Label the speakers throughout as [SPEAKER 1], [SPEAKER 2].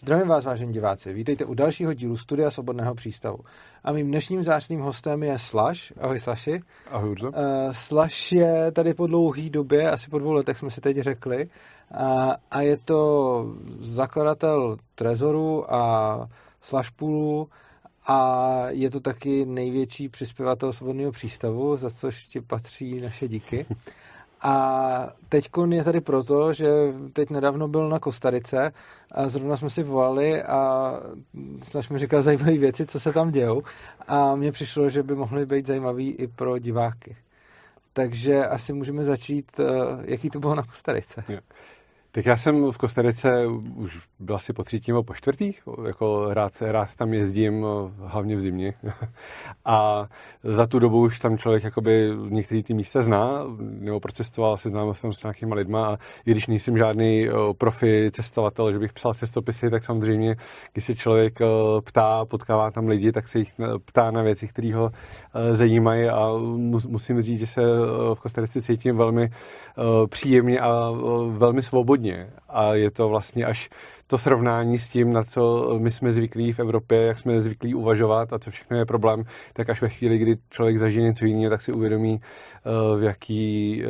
[SPEAKER 1] Zdravím vás, vážení diváci. Vítejte u dalšího dílu Studia Svobodného přístavu. A mým dnešním zářným hostem je Slash. Ahoj Slashi.
[SPEAKER 2] Ahoj Urzo. Uh,
[SPEAKER 1] Slash je tady po dlouhé době, asi po dvou letech jsme si teď řekli. Uh, a je to zakladatel Trezoru a Slashpoolu a je to taky největší přispěvatel Svobodného přístavu, za což ti patří naše díky. A teď je tady proto, že teď nedávno byl na Kostarice a zrovna jsme si volali a snaž mi říkal zajímavé věci, co se tam dějou. A mně přišlo, že by mohly být zajímavý i pro diváky. Takže asi můžeme začít, eh, jaký to bylo na Kostarice.
[SPEAKER 2] Yeah. Tak já jsem v Kostarice už byl asi po třetí nebo po čtvrtý, jako rád, rád tam jezdím, hlavně v zimě. A za tu dobu už tam člověk jakoby některý ty místa zná, nebo procestoval, seznámil jsem s nějakýma lidma a i když nejsem žádný profi cestovatel, že bych psal cestopisy, tak samozřejmě, když se člověk ptá, potkává tam lidi, tak se jich ptá na věci, které ho zajímají a musím říct, že se v Kostarice cítím velmi příjemně a velmi svobodně hodně a je to vlastně až to srovnání s tím, na co my jsme zvyklí v Evropě, jak jsme zvyklí uvažovat a co všechno je problém, tak až ve chvíli, kdy člověk zažije něco jiného, tak si uvědomí, eh, v jaký eh,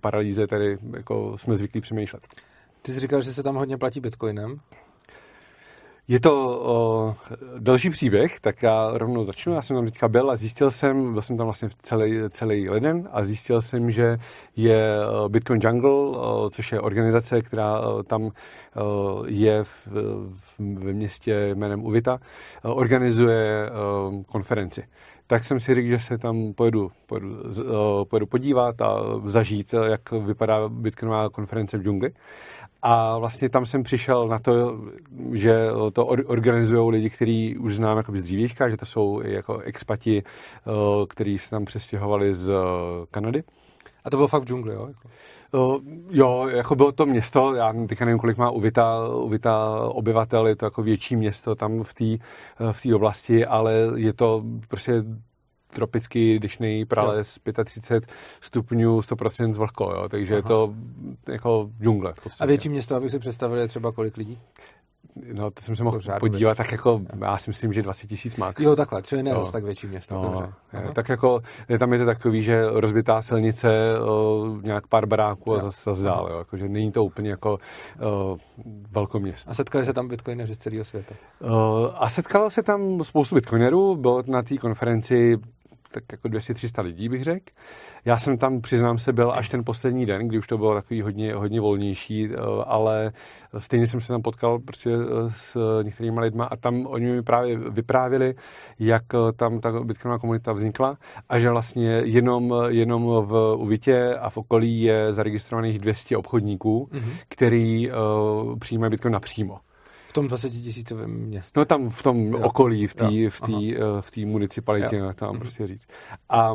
[SPEAKER 2] paralýze tady jako jsme zvyklí přemýšlet.
[SPEAKER 1] Ty jsi říkal, že se tam hodně platí bitcoinem.
[SPEAKER 2] Je to o, další příběh, tak já rovnou začnu. Já jsem tam teďka byl a zjistil jsem, byl jsem tam vlastně celý, celý leden a zjistil jsem, že je Bitcoin Jungle, což je organizace, která tam je v, ve městě jménem Uvita, organizuje konferenci tak jsem si řekl, že se tam pojedu, pojedu, pojedu podívat a zažít, jak vypadá Bitcoinová konference v džungli. A vlastně tam jsem přišel na to, že to organizují lidi, kteří už znám jako z dřívějška, že to jsou jako expati, eh, kteří se tam přestěhovali z eh, Kanady.
[SPEAKER 1] A to bylo fakt v džungli, jo? Jako?
[SPEAKER 2] Uh, jo, jako bylo to město, já teďka nevím, kolik má uvita, uvita obyvatel, je to jako větší město tam v té v oblasti, ale je to prostě tropický deštný prales, jo. 35 stupňů, 100% vlhko, jo, takže Aha. je to jako džungle.
[SPEAKER 1] A větší město, abych si představil, je třeba kolik lidí?
[SPEAKER 2] No, to jsem se mohl jako podívat, tak jako, já si myslím, že 20 tisíc max.
[SPEAKER 1] Jo, takhle, čili ne zase tak větší město, no, dobře.
[SPEAKER 2] Je, tak jako, je, tam je to takový, že rozbitá silnice, o, nějak pár baráků a zase, zase dál, jo, jakože není to úplně jako o, velké město.
[SPEAKER 1] A setkali se tam bitcoineři z celého světa?
[SPEAKER 2] O, a setkalo se tam spoustu bitcoinerů, bylo na té konferenci tak jako 200-300 lidí, bych řekl. Já jsem tam, přiznám se, byl až ten poslední den, kdy už to bylo takový hodně, hodně volnější, eh, ale stejně jsem se tam potkal prostě eh, s některými lidmi a tam oni mi právě vyprávěli, jak eh, tam ta bitcoinová komunita vznikla a že vlastně jenom, jenom v Uvitě a v okolí je zaregistrovaných 200 obchodníků, mm-hmm. který uh, přijímají bitcoin napřímo.
[SPEAKER 1] V tom 20 tisícovém městě.
[SPEAKER 2] No tam v tom jo. okolí, v té v tý, v tý municipalitě, jak to mám mm-hmm. prostě říct. A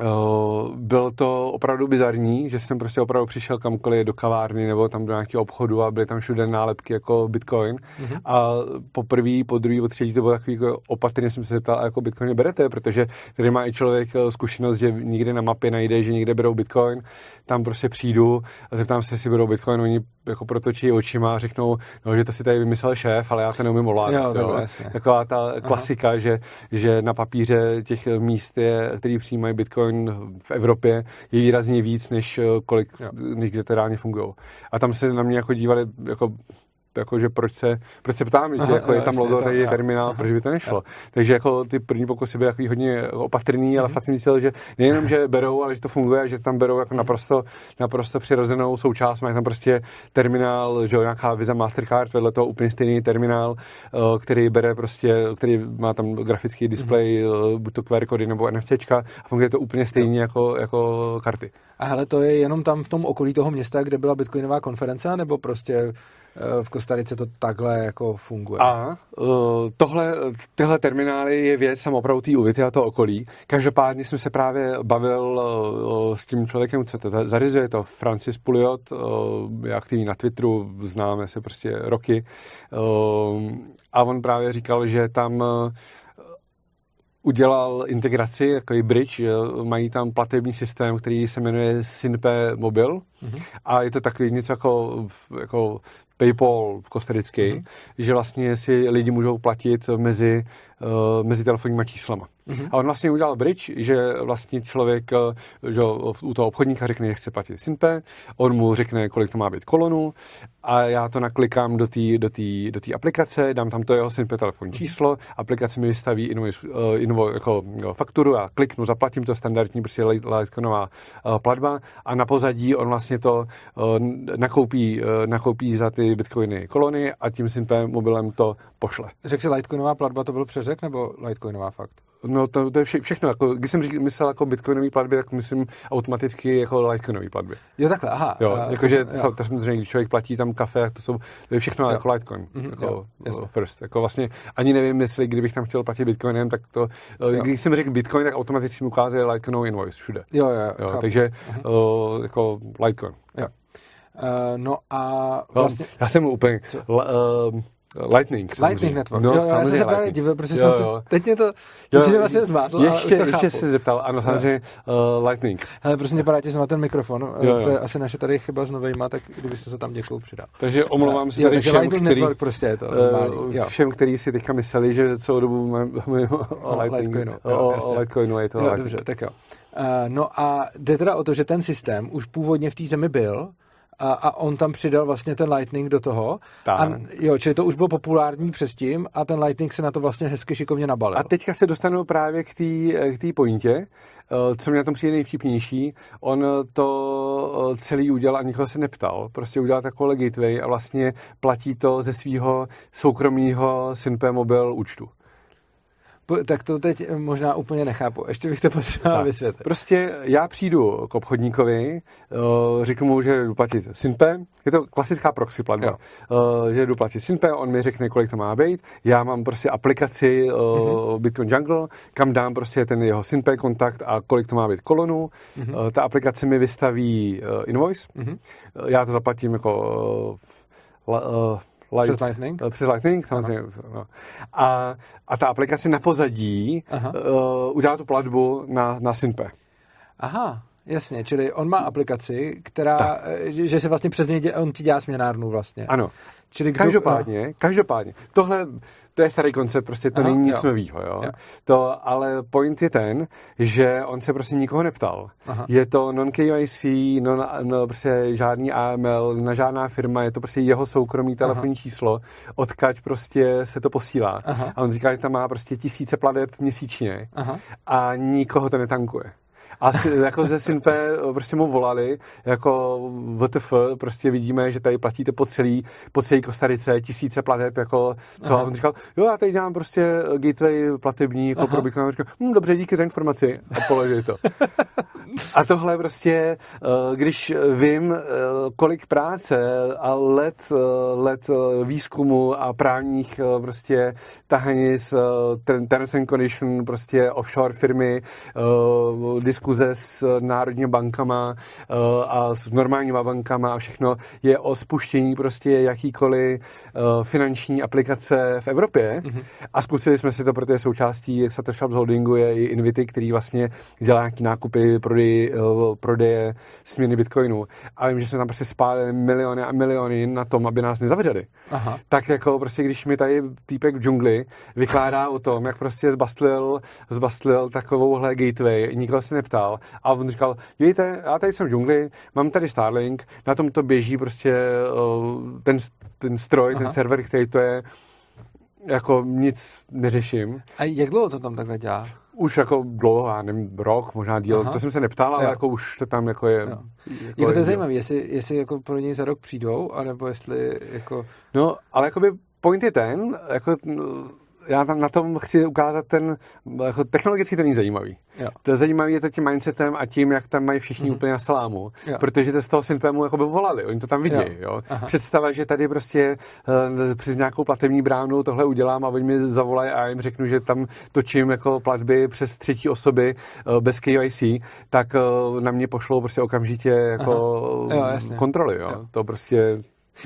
[SPEAKER 2] Uh, bylo to opravdu bizarní, že jsem prostě opravdu přišel kamkoliv do kavárny nebo tam do nějakého obchodu a byly tam všude nálepky jako Bitcoin. Mm-hmm. A po první, po druhý, po třetí to bylo takový jako opatrně jsem se zeptal, jako Bitcoin berete, protože tady má i člověk eh, zkušenost, že někde na mapě najde, že někde berou Bitcoin, tam prostě přijdu a zeptám se, jestli berou Bitcoin, oni jako protočí očima a řeknou, no, že to si tady vymyslel šéf, ale já to neumím ovládat. Jo, Taková ta klasika, Aha. že, že na papíře těch míst, je, který přijímají Bitcoin, Bitcoin v Evropě je výrazně víc, než eh, kolik, než kde to reálně fungují. A tam se na mě jako dívali jako jako, že proč se, proč se ptám, že jako je tam logo, tady je terminál, proč by to nešlo. Takže jako ty první pokusy byly jako hodně opatrný, ale mm-hmm. fakt jsem myslel, že nejenom, že berou, ale že to funguje, že tam berou jako naprosto, naprosto přirozenou součást, mají tam prostě terminál, že jo, nějaká Visa Mastercard, vedle toho úplně stejný terminál, eh, který bere prostě, který má tam grafický displej, mm-hmm. buď to QR kody nebo NFCčka a funguje to úplně stejně jako, jako karty.
[SPEAKER 1] A hele, to je jenom tam v tom okolí toho města, kde byla bitcoinová konference, nebo prostě v Kostarice to takhle jako funguje.
[SPEAKER 2] A uh, tohle, tyhle terminály je věc sam opravdu té uvity a to okolí. Každopádně jsem se právě bavil uh, s tím člověkem, co to zarizuje, to Francis Puliot, uh, je aktivní na Twitteru, známe se prostě roky. Uh, a on právě říkal, že tam uh, udělal integraci, jako i bridge, mají tam platební systém, který se jmenuje Synpe Mobil mm-hmm. a je to takový něco jako, jako PayPal kostarický, mm-hmm. že vlastně si lidi můžou platit mezi, mezi telefonníma číslama. Mm-hmm. A on vlastně udělal bridge, že vlastně člověk eh, že u toho obchodníka řekne, že chce platit SINPE, on mu řekne, kolik to má být kolonů a já to naklikám do té do tý, do tý aplikace, dám tam to jeho SINPE telefonní mm-hmm. číslo, aplikace mi vystaví uh, invo, jako fakturu a kliknu, zaplatím to standardní prostě uh, platba a na pozadí on vlastně to nakoupí, nakoupí za ty bitcoiny kolony a tím SINPE mobilem to pošle.
[SPEAKER 1] Řekl si Litecoinová platba, to byl přeřek nebo Litecoinová fakt?
[SPEAKER 2] No to, to je vše, všechno. Jako, když jsem říkal, myslel jako bitcoinový platby, tak myslím automaticky jako litecoinový platby.
[SPEAKER 1] Jo, takhle, aha.
[SPEAKER 2] Jo, jakože samozřejmě, když člověk platí tam kafe, to jsou to je všechno jo. jako Litecoin. Mm-hmm, jako jo, first. Jako vlastně ani nevím, jestli kdybych tam chtěl platit bitcoinem, tak to, jo. když jsem řekl bitcoin, tak automaticky mi ukázal Litecoinový invoice všude.
[SPEAKER 1] Jo, jo,
[SPEAKER 2] jo Takže uh, jako Litecoin.
[SPEAKER 1] Jo. Uh, no a no, vlastně...
[SPEAKER 2] Já jsem úplně... uh, Lightning.
[SPEAKER 1] Samozřejmě. Lightning Network. No, jo, jo, já jsem se právě divil, protože jo, jo. jsem teď mě to, jo, že vlastně zmátl,
[SPEAKER 2] ještě, ale ještě se zeptal, ano, samozřejmě uh, Lightning.
[SPEAKER 1] Hele, prosím tě, padáte se na ten mikrofon, jo, jo. to je asi naše tady chyba s novejma, tak kdybyste se tam děkuju přidat.
[SPEAKER 2] Takže omlouvám se tady všem,
[SPEAKER 1] Lightning který, Network prostě je to.
[SPEAKER 2] Uh, všem, kteří si teďka mysleli, že celou dobu mluvím o Lightningu, o Litecoinu, je to
[SPEAKER 1] Dobře, tak jo. No a jde teda o to, že ten systém už původně v té zemi byl, a, a on tam přidal vlastně ten Lightning do toho. Tak. A, jo, čili to už bylo populární předtím a ten Lightning se na to vlastně hezky šikovně nabalil.
[SPEAKER 2] A teďka se dostanu právě k té k tý pointě, eh, co mě na tom přijde nejvtipnější. On to eh, celý udělal a nikoho se neptal. Prostě udělal takovou gateway a vlastně platí to ze svého soukromého SynP Mobile účtu
[SPEAKER 1] tak to teď možná úplně nechápu. Ještě bych to potřeboval vysvětlit.
[SPEAKER 2] Prostě já přijdu k obchodníkovi, uh, řeknu mu, že jdu platit SynPe, je to klasická proxy platba, uh, že jdu platit SynPe, on mi řekne, kolik to má být, já mám prostě aplikaci uh-huh. Bitcoin Jungle, kam dám prostě ten jeho SynPe kontakt a kolik to má být kolonu, uh, ta aplikace mi vystaví invoice, uh, já to zaplatím jako
[SPEAKER 1] Light, přes Lightning?
[SPEAKER 2] Eh, přes Lightning, samozřejmě. No. A, a ta aplikace na pozadí uh, udělá tu platbu na, na SynPe.
[SPEAKER 1] Aha, jasně, čili on má aplikaci, která, tak. Eh, že, že se vlastně přes něj, on ti dělá směnárnu vlastně.
[SPEAKER 2] Ano. Čili kdo, každopádně, každopádně, tohle, to je starý koncept, prostě to Aha, není nic jo. nového, jo? jo. To, ale point je ten, že on se prostě nikoho neptal. Aha. Je to non-KYC, non, no, prostě žádný AML, na žádná firma, je to prostě jeho soukromý telefonní Aha. číslo, odkaď prostě se to posílá. Aha. A on říká, že tam má prostě tisíce pladeb měsíčně Aha. a nikoho to netankuje. A jako ze Synpe eh, prostě mu volali, jako VTF, prostě vidíme, že tady platíte po celý, po celý Kostarice tisíce plateb, jako co? Aha. A on říkal, jo, já tady dělám prostě gateway platební, jako Aha. pro Bitcoin. Říkal, hm, dobře, díky za informaci. A položili to. A tohle prostě, eh, když vím, eh, kolik práce a let, let výzkumu a právních prostě tahanic, terms and condition, prostě offshore firmy, diskuze s národními bankama uh, a s normálníma bankama a všechno je o spuštění prostě jakýkoliv uh, finanční aplikace v Evropě mm-hmm. a zkusili jsme si to, protože součástí Satoshi Shops Holdingu je i Invity, který vlastně dělá nějaký nákupy, prodej, uh, prodeje směny bitcoinu a vím, že jsme tam prostě spálili miliony a miliony na tom, aby nás nezavřeli. Aha. Tak jako prostě, když mi tady týpek v džungli vykládá o tom, jak prostě zbastlil, zbastlil takovouhle gateway, nikoho se neptal, ptal a on říkal, víte, já tady jsem v džungli, mám tady Starlink, na tom to běží prostě uh, ten, ten stroj, Aha. ten server, který to je, jako nic neřeším.
[SPEAKER 1] A jak dlouho to tam takhle dělá?
[SPEAKER 2] Už jako dlouho, já nevím, rok, možná díl, Aha. to jsem se neptal, ale jo. jako už to tam jako je. Jo.
[SPEAKER 1] Jako, jako to je zajímavé, jestli, jestli jako pro něj za rok přijdou, anebo jestli jako...
[SPEAKER 2] No, ale jakoby point je ten, jako já tam na tom chci ukázat ten, jako technologicky to není zajímavý. Jo. To je zajímavý je to tím mindsetem a tím, jak tam mají všichni mm-hmm. úplně na salámu. Jo. Protože to z toho Synpemu jako by volali, oni to tam vidějí. Jo. Jo. Představa, že tady prostě uh, přes nějakou platební bránu tohle udělám a oni mi zavolají a já jim řeknu, že tam točím jako platby přes třetí osoby uh, bez KYC, tak uh, na mě pošlou prostě okamžitě jako jo, kontroly. Jo. Jo. To prostě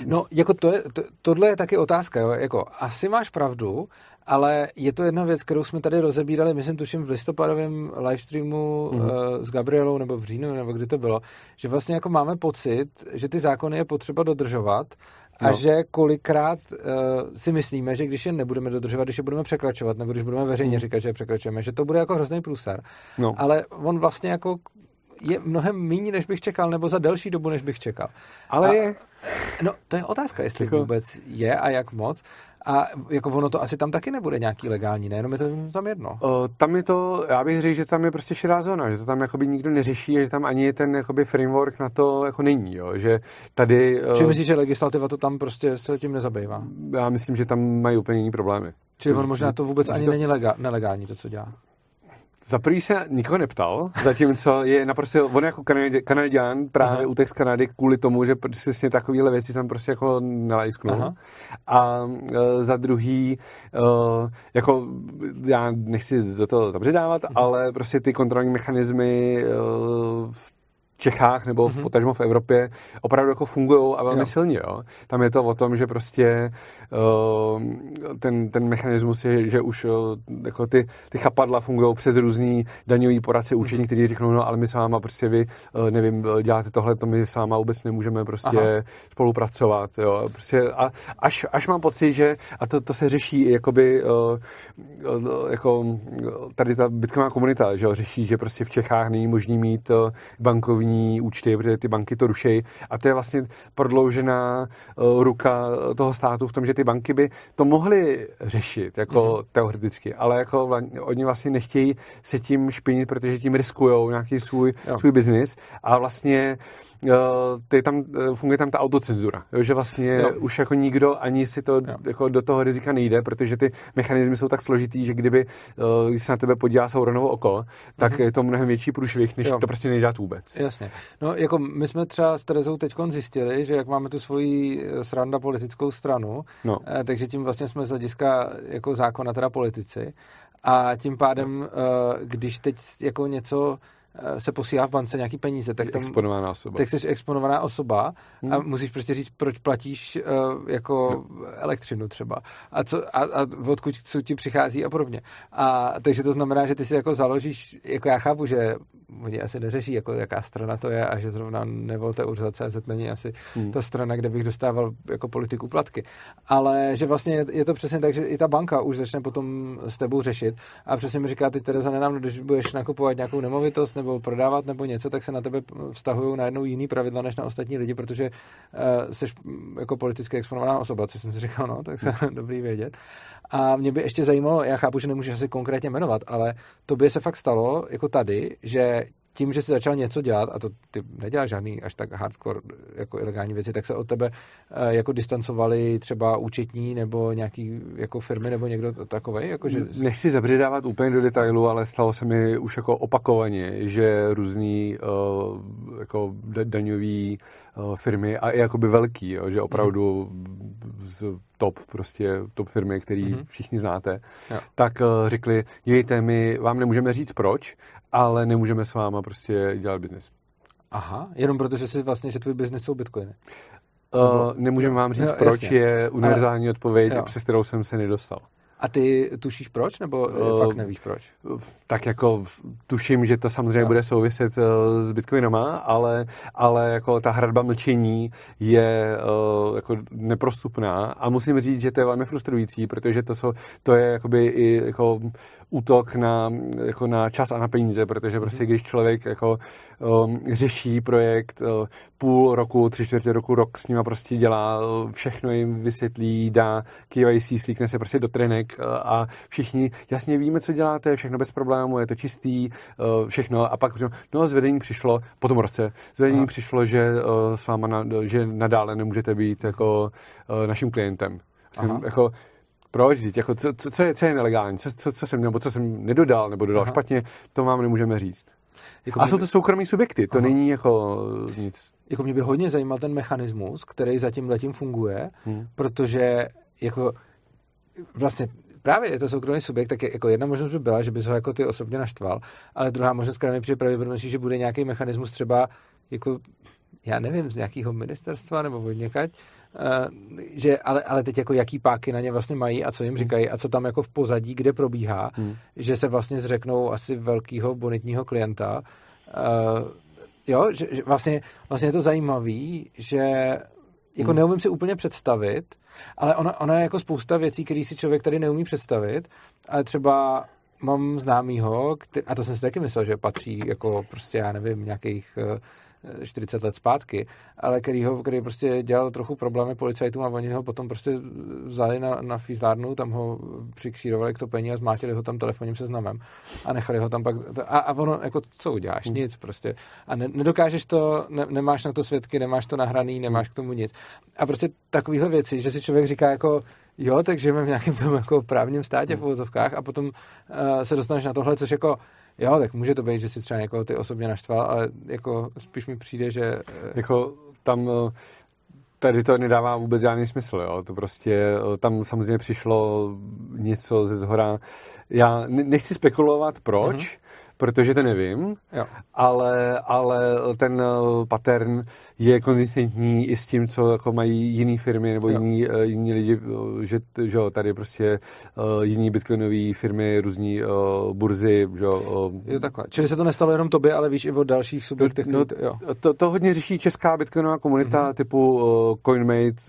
[SPEAKER 1] No, jako to je, to, tohle je taky otázka, jo? Jako, asi máš pravdu, ale je to jedna věc, kterou jsme tady rozebírali, myslím, tuším v listopadovém livestreamu mm. uh, s Gabrielou, nebo v říjnu, nebo kdy to bylo, že vlastně jako máme pocit, že ty zákony je potřeba dodržovat a no. že kolikrát uh, si myslíme, že když je nebudeme dodržovat, když je budeme překračovat, nebo když budeme veřejně mm. říkat, že je překračujeme, že to bude jako hrozný průser. No. Ale on vlastně jako je mnohem méně, než bych čekal, nebo za delší dobu, než bych čekal.
[SPEAKER 2] Ale a, je.
[SPEAKER 1] No, to je otázka, jestli jako... vůbec je a jak moc. A jako ono to asi tam taky nebude nějaký legální, ne? Jenom je to tam jedno.
[SPEAKER 2] O, tam je to, já bych řekl, že tam je prostě šedá zóna, že to tam jakoby nikdo neřeší a že tam ani ten jakoby framework na to jako není, jo? že tady...
[SPEAKER 1] Čili myslíš, že legislativa to tam prostě se tím nezabývá?
[SPEAKER 2] Já myslím, že tam mají úplně jiný problémy.
[SPEAKER 1] Čili on možná to vůbec ani to... není lega, nelegální, to, co dělá.
[SPEAKER 2] Za prvý se nikoho neptal, zatímco je naprosto, on jako Kanadian právě Aha. utek z Kanady kvůli tomu, že přesně takovéhle věci tam prostě jako nelajsknul. A uh, za druhý, uh, jako já nechci do toho dobře dávat, uh-huh. ale prostě ty kontrolní mechanismy uh, v Čechách nebo v mm-hmm. potažmo v Evropě opravdu jako fungují a velmi jo. silně. Jo. Tam je to o tom, že prostě uh, ten, ten mechanismus je, že už uh, jako ty, ty chapadla fungují přes různý daňový poradce mm-hmm. účetní, kteří řeknou, no ale my s váma prostě vy, uh, nevím, děláte tohle, to my s váma vůbec nemůžeme prostě Aha. spolupracovat. Jo. Prostě a až, až mám pocit, že a to, to se řeší jakoby uh, jako tady ta bitcoinová komunita, že jo, řeší, že prostě v Čechách není možný mít bankovní bankovní účty, protože ty banky to rušejí. A to je vlastně prodloužená uh, ruka toho státu v tom, že ty banky by to mohly řešit, jako mm-hmm. teoreticky, ale jako oni vlastně nechtějí se tím špinit, protože tím riskují nějaký svůj, svůj biznis a vlastně ty tam, eh, funguje tam ta autocenzura, jo, že vlastně jo. už jako nikdo ani si to jako do toho rizika nejde, protože ty mechanismy jsou tak složitý, že kdyby když se na tebe podívá Sauronovo oko, tak mm-hmm. je to mnohem větší průšvih, než jo. to prostě nejde vůbec.
[SPEAKER 1] Jasně. No jako my jsme třeba s Terezou teď zjistili, že jak máme tu svoji eh, sranda politickou stranu, no. eh, takže tím vlastně jsme z hlediska jako zákona teda politici a tím pádem, no. eh, když teď jako něco se posílá v bance nějaký peníze, tak tam,
[SPEAKER 2] exponovaná osoba.
[SPEAKER 1] tak jsi exponovaná osoba hmm. a musíš prostě říct, proč platíš uh, jako no. elektřinu třeba a, co, a, a odkud co ti přichází a podobně. A takže to znamená, že ty si jako založíš, jako já chápu, že oni asi neřeší, jako jaká strana to je a že zrovna nevolte CZ není asi hmm. ta strana, kde bych dostával jako politiku platky. Ale že vlastně je, to přesně tak, že i ta banka už začne potom s tebou řešit a přesně mi říká, ty Tereza, nenám, když budeš nakupovat nějakou nemovitost nebo prodávat nebo něco, tak se na tebe vztahují najednou jiný pravidla než na ostatní lidi, protože uh, jsi jako politicky exponovaná osoba, což jsem si říkal, no, tak to dobrý vědět. A mě by ještě zajímalo, já chápu, že nemůžeš asi konkrétně jmenovat, ale to by se fakt stalo, jako tady, že tím, že jsi začal něco dělat, a to ty neděláš žádný až tak hardcore jako ilegální věci, tak se od tebe uh, jako distancovali třeba účetní nebo nějaký jako firmy nebo někdo takový? Jako, že...
[SPEAKER 2] Nechci zabředávat úplně do detailu, ale stalo se mi už jako opakovaně, že různý uh, jako daňový uh, firmy a i jakoby velký, jo, že opravdu z top, prostě top firmy, který mm-hmm. všichni znáte, jo. tak uh, řekli, dívejte, my vám nemůžeme říct proč, ale nemůžeme s váma prostě dělat biznis.
[SPEAKER 1] Aha, jenom protože si vlastně, že tvůj biznis jsou bitcoiny.
[SPEAKER 2] Uh, nemůžeme vám říct, jo, proč jasně. je univerzální ale, odpověď, jo. přes kterou jsem se nedostal.
[SPEAKER 1] A ty tušíš proč, nebo uh, fakt nevíš proč?
[SPEAKER 2] Tak jako tuším, že to samozřejmě no. bude souviset uh, s bitcoinama, ale, ale jako ta hradba mlčení je uh, jako neprostupná a musím říct, že to je velmi frustrující, protože to, jsou, to je jakoby i jako útok na, jako na čas a na peníze, protože prostě mhm. když člověk jako um, řeší projekt uh, půl roku, tři čtvrtě roku, rok s nima prostě dělá, uh, všechno jim vysvětlí, dá KYC, slíkne se prostě do trenek uh, a všichni jasně víme, co děláte, všechno bez problému, je to čistý, uh, všechno a pak no zvedení přišlo po tom roce, zvedení Aha. přišlo, že uh, s váma na, že nadále nemůžete být jako uh, naším klientem. Jsem, jako, proč? Jako, co, co, co, je, co je nelegální? Co, co, co jsem, nebo co jsem nedodal, nebo dodal Aha. špatně, to vám nemůžeme říct. Jako a jsou to soukromí subjekty, to Aha. není jako nic.
[SPEAKER 1] Jako mě by hodně zajímal ten mechanismus, který zatím letím funguje, hmm. protože jako vlastně právě je to soukromý subjekt, tak je, jako jedna možnost by byla, že bys ho jako ty osobně naštval, ale druhá možnost, která mi přijde pravděpodobnější, že bude nějaký mechanismus třeba jako já nevím, z nějakého ministerstva nebo od někať, že, ale, ale teď jako jaký páky na ně vlastně mají a co jim hmm. říkají a co tam jako v pozadí, kde probíhá, hmm. že se vlastně zřeknou asi velkého bonitního klienta. Uh, jo, že, že vlastně, vlastně je to zajímavý, že jako hmm. neumím si úplně představit, ale ona, ona je jako spousta věcí, které si člověk tady neumí představit, ale třeba mám známýho, který, a to jsem si taky myslel, že patří jako prostě, já nevím, nějakých 40 let zpátky, ale který, ho, který prostě dělal trochu problémy policajtům a oni ho potom prostě vzali na, na fízlárnu, tam ho přikšírovali k topení a zmátili ho tam telefonním seznamem a nechali ho tam pak, a, a ono, jako co uděláš, hmm. nic prostě. A ne, nedokážeš to, ne, nemáš na to svědky, nemáš to nahraný, nemáš k tomu nic. A prostě takovéhle věci, že si člověk říká jako, jo, tak žijeme v nějakém tom jako právním státě v uvozovkách a potom uh, se dostaneš na tohle, což jako Jo, tak může to být, že si třeba někoho ty osobně naštval, ale jako spíš mi přijde, že...
[SPEAKER 2] Eh, jako tam eh, tady to nedává vůbec žádný smysl, jo. To prostě, eh, tam samozřejmě přišlo něco ze zhora. Já nechci spekulovat, proč, mm-hmm protože to nevím, jo. Ale, ale ten eh, pattern je konzistentní i s tím, co jako mají jiné firmy nebo jiní, uh, jiní lidi, eh, že, že tady prostě jiní bitcoinové firmy, různí burzy. Že,
[SPEAKER 1] je takhle. Čili se to nestalo jenom tobě, ale víš i o dalších subjektech. No,
[SPEAKER 2] jo. To, to hodně řeší česká bitcoinová komunita mm-hmm. typu CoinMate,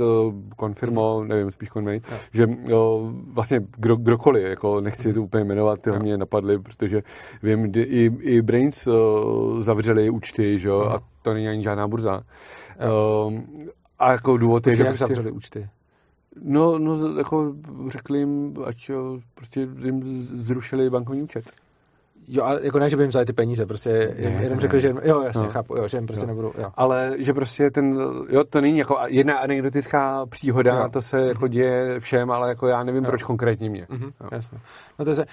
[SPEAKER 2] Confirmo, mm-hmm. nevím, spíš CoinMate, jo. že vlastně kdo, kdokoliv, jako nechci to úplně jmenovat, ty mě napadly, protože vím, i, i Brains uh, zavřeli účty, že? a to není ani žádná burza. Uh, a jako důvod
[SPEAKER 1] je, že... Jak prostě, zavřeli účty?
[SPEAKER 2] No, no, jako řekli jim, ať prostě jim zrušili bankovní účet.
[SPEAKER 1] Jo, ale jako ne, že by jim vzali ty peníze, prostě ne, jenom řekli, že jo, jasně, no. chápu, jo, že jim prostě jo. nebudou, jo.
[SPEAKER 2] Ale že prostě ten, jo, to není jako jedna anekdotická příhoda, jo. to se jako děje všem, ale jako já nevím, jo. proč konkrétně mě.
[SPEAKER 1] Mhm, jasně. No to je,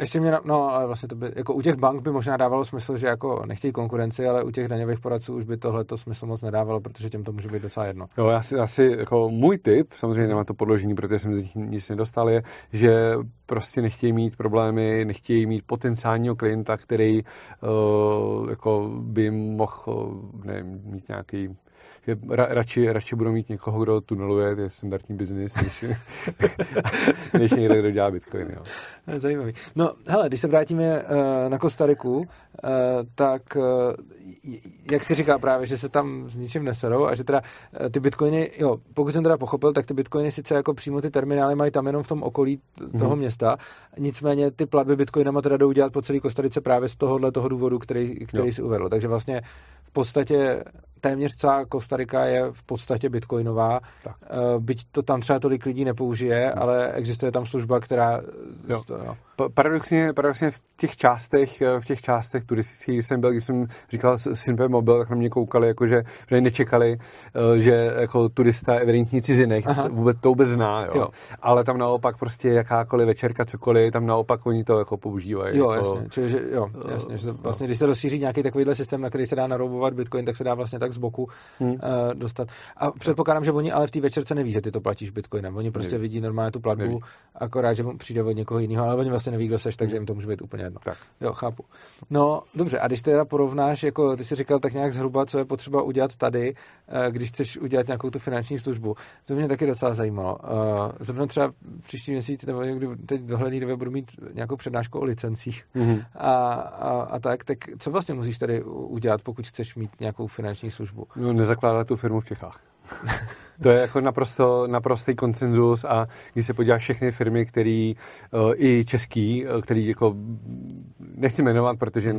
[SPEAKER 1] ještě mě, no, ale vlastně to by, jako u těch bank by možná dávalo smysl, že jako nechtějí konkurenci, ale u těch daňových poradců už by tohle to smysl moc nedávalo, protože těm to může být docela jedno.
[SPEAKER 2] Jo, já si, asi, jako můj tip, samozřejmě nemám to podložení, protože jsem z nich nic nedostal, je, že prostě nechtějí mít problémy, nechtějí mít potenciálního klienta, který uh, jako by mohl nevím, mít nějaký že ra, radši, radši budu mít někoho, kdo tuneluje, to je standardní biznis, než, než někdo, kdo dělá bitcoin. Jo.
[SPEAKER 1] Zajímavý. No, hele, když se vrátíme uh, na Kostariku, uh, tak uh, jak si říká právě, že se tam s ničím neserou a že teda uh, ty bitcoiny, jo, pokud jsem teda pochopil, tak ty bitcoiny sice jako přímo ty terminály mají tam jenom v tom okolí toho hmm. města, nicméně ty platby bitcoinama teda jdou dělat po celé Kostarice právě z tohohle toho důvodu, který, který si uvedl. Takže vlastně v podstatě téměř celá Kostarika je v podstatě bitcoinová, tak. Eh, byť to tam třeba tolik lidí nepoužije, hmm. ale existuje tam služba, která...
[SPEAKER 2] Jo. To, jo. Paradoxně, paradoxně v těch částech, eh, v těch částech turistických, když jsem byl, když jsem říkal Simpe Mobil, tak na mě koukali, jako že, že nečekali, eh, že jako turista evidentní cizinek vůbec to vůbec zná, jo. jo. Ale tam naopak prostě jakákoliv večerka, cokoliv, tam naopak oni to jako používají.
[SPEAKER 1] Jo,
[SPEAKER 2] jako,
[SPEAKER 1] jasně. Čiže, jo, jasně. Že vlastně, když se rozšíří nějaký takovýhle systém, na který se dá naroubovat bitcoin, tak se dá vlastně tak z boku hmm. Uh, dostat. A předpokládám, že oni ale v té večerce neví, že ty to platíš bitcoinem. Oni prostě neví. vidí normálně tu platbu, neví. akorát, že přijde od někoho jiného, ale oni vlastně neví, kdo seš, takže jim to může být úplně jedno.
[SPEAKER 2] Tak.
[SPEAKER 1] Jo, chápu. No, dobře, a když teda porovnáš, jako ty si říkal tak nějak zhruba, co je potřeba udělat tady, uh, když chceš udělat nějakou tu finanční službu, to mě taky docela zajímalo. Uh, Zrovna třeba příští měsíc, nebo někdy teď dohledný době budu mít nějakou přednášku o licencích mm-hmm. a, a, a, tak, tak co vlastně musíš tady udělat, pokud chceš mít nějakou finanční službu?
[SPEAKER 2] No, nezakládat tu firmu v Čechách. to je jako naprosto, naprostý koncenzus a když se podíváš všechny firmy, který uh, i český, uh, který jako nechci jmenovat, protože uh,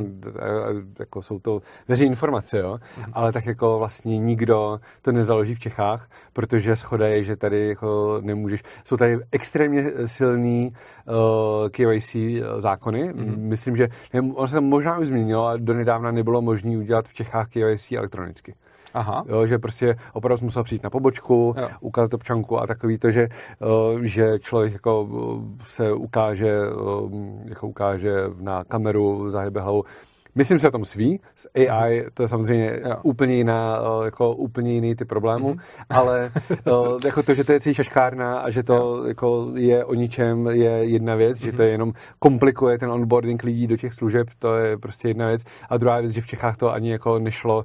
[SPEAKER 2] jako jsou to veřejné informace, jo, uh-huh. ale tak jako vlastně nikdo to nezaloží v Čechách, protože schoda je, že tady jako nemůžeš. Jsou tady extrémně silný uh, KYC zákony. Uh-huh. Myslím, že on se možná už změnilo, ale donedávna nebylo možné udělat v Čechách KYC elektronicky.
[SPEAKER 1] Aha.
[SPEAKER 2] Jo, že prostě opravdu musel přijít na pobočku, jo. ukázat občanku a takový to, že, eh, že člověk jako eh, se ukáže, eh, jako ukáže na kameru, zahybe hlavu. Myslím si o tom sví, s AI to je samozřejmě jo. úplně jiná, jako úplně jiný ty problémů, mm-hmm. ale jako to, že to je celý šaškárna a že to jo. jako je o ničem, je jedna věc, mm-hmm. že to je jenom komplikuje ten onboarding lidí do těch služeb, to je prostě jedna věc. A druhá věc, že v Čechách to ani jako nešlo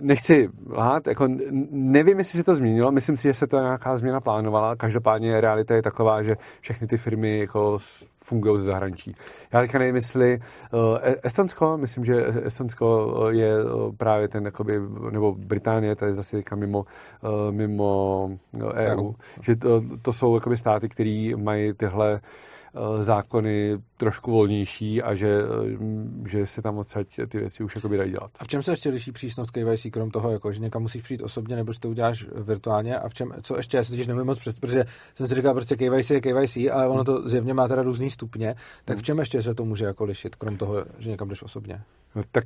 [SPEAKER 2] nechci lhát, jako nevím, jestli se to změnilo, myslím si, že se to nějaká změna plánovala, každopádně realita je taková, že všechny ty firmy jako fungují ze zahraničí. Já teďka nevím, jestli uh, Estonsko, myslím, že Estonsko je právě ten, jakoby, nebo Británie, to je zase teďka mimo, mimo EU, EU. že to, to jsou jakoby státy, které mají tyhle Eh, zákony trošku volnější a že, eh, že se tam odsaď ty věci už jakoby dají dělat.
[SPEAKER 1] A v čem se ještě liší přísnost KYC, krom toho, jako, že někam musíš přijít osobně, nebo že to uděláš virtuálně? A v čem, co ještě, já se totiž nemůžu moc přes, protože jsem si říkal, prostě KYC je KYC, ale ono to zjevně má teda různý stupně, tak v čem ještě se to může jako lišit, krom toho, že někam jdeš osobně?
[SPEAKER 2] No, tak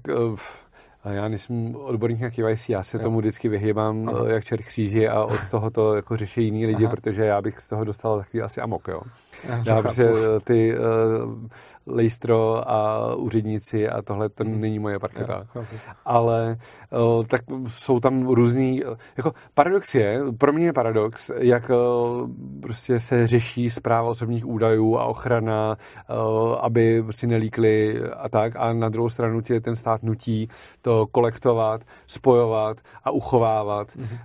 [SPEAKER 2] uh, já nejsem odborník na KYC, já se jo. tomu vždycky vyhýbám Aha. jak čert kříži a od toho to jako řeší jiný lidi, Aha. protože já bych z toho dostal za chvíli asi amok, jo. Já, já prostě ty uh, lejstro a úředníci a tohle to hmm. není moje parketa. Jo, Ale uh, tak jsou tam různý, uh, jako paradox je, pro mě je paradox, jak uh, prostě se řeší zpráva osobních údajů a ochrana, uh, aby si nelíkli a tak a na druhou stranu tě ten stát nutí to kolektovat, spojovat a uchovávat, mm-hmm.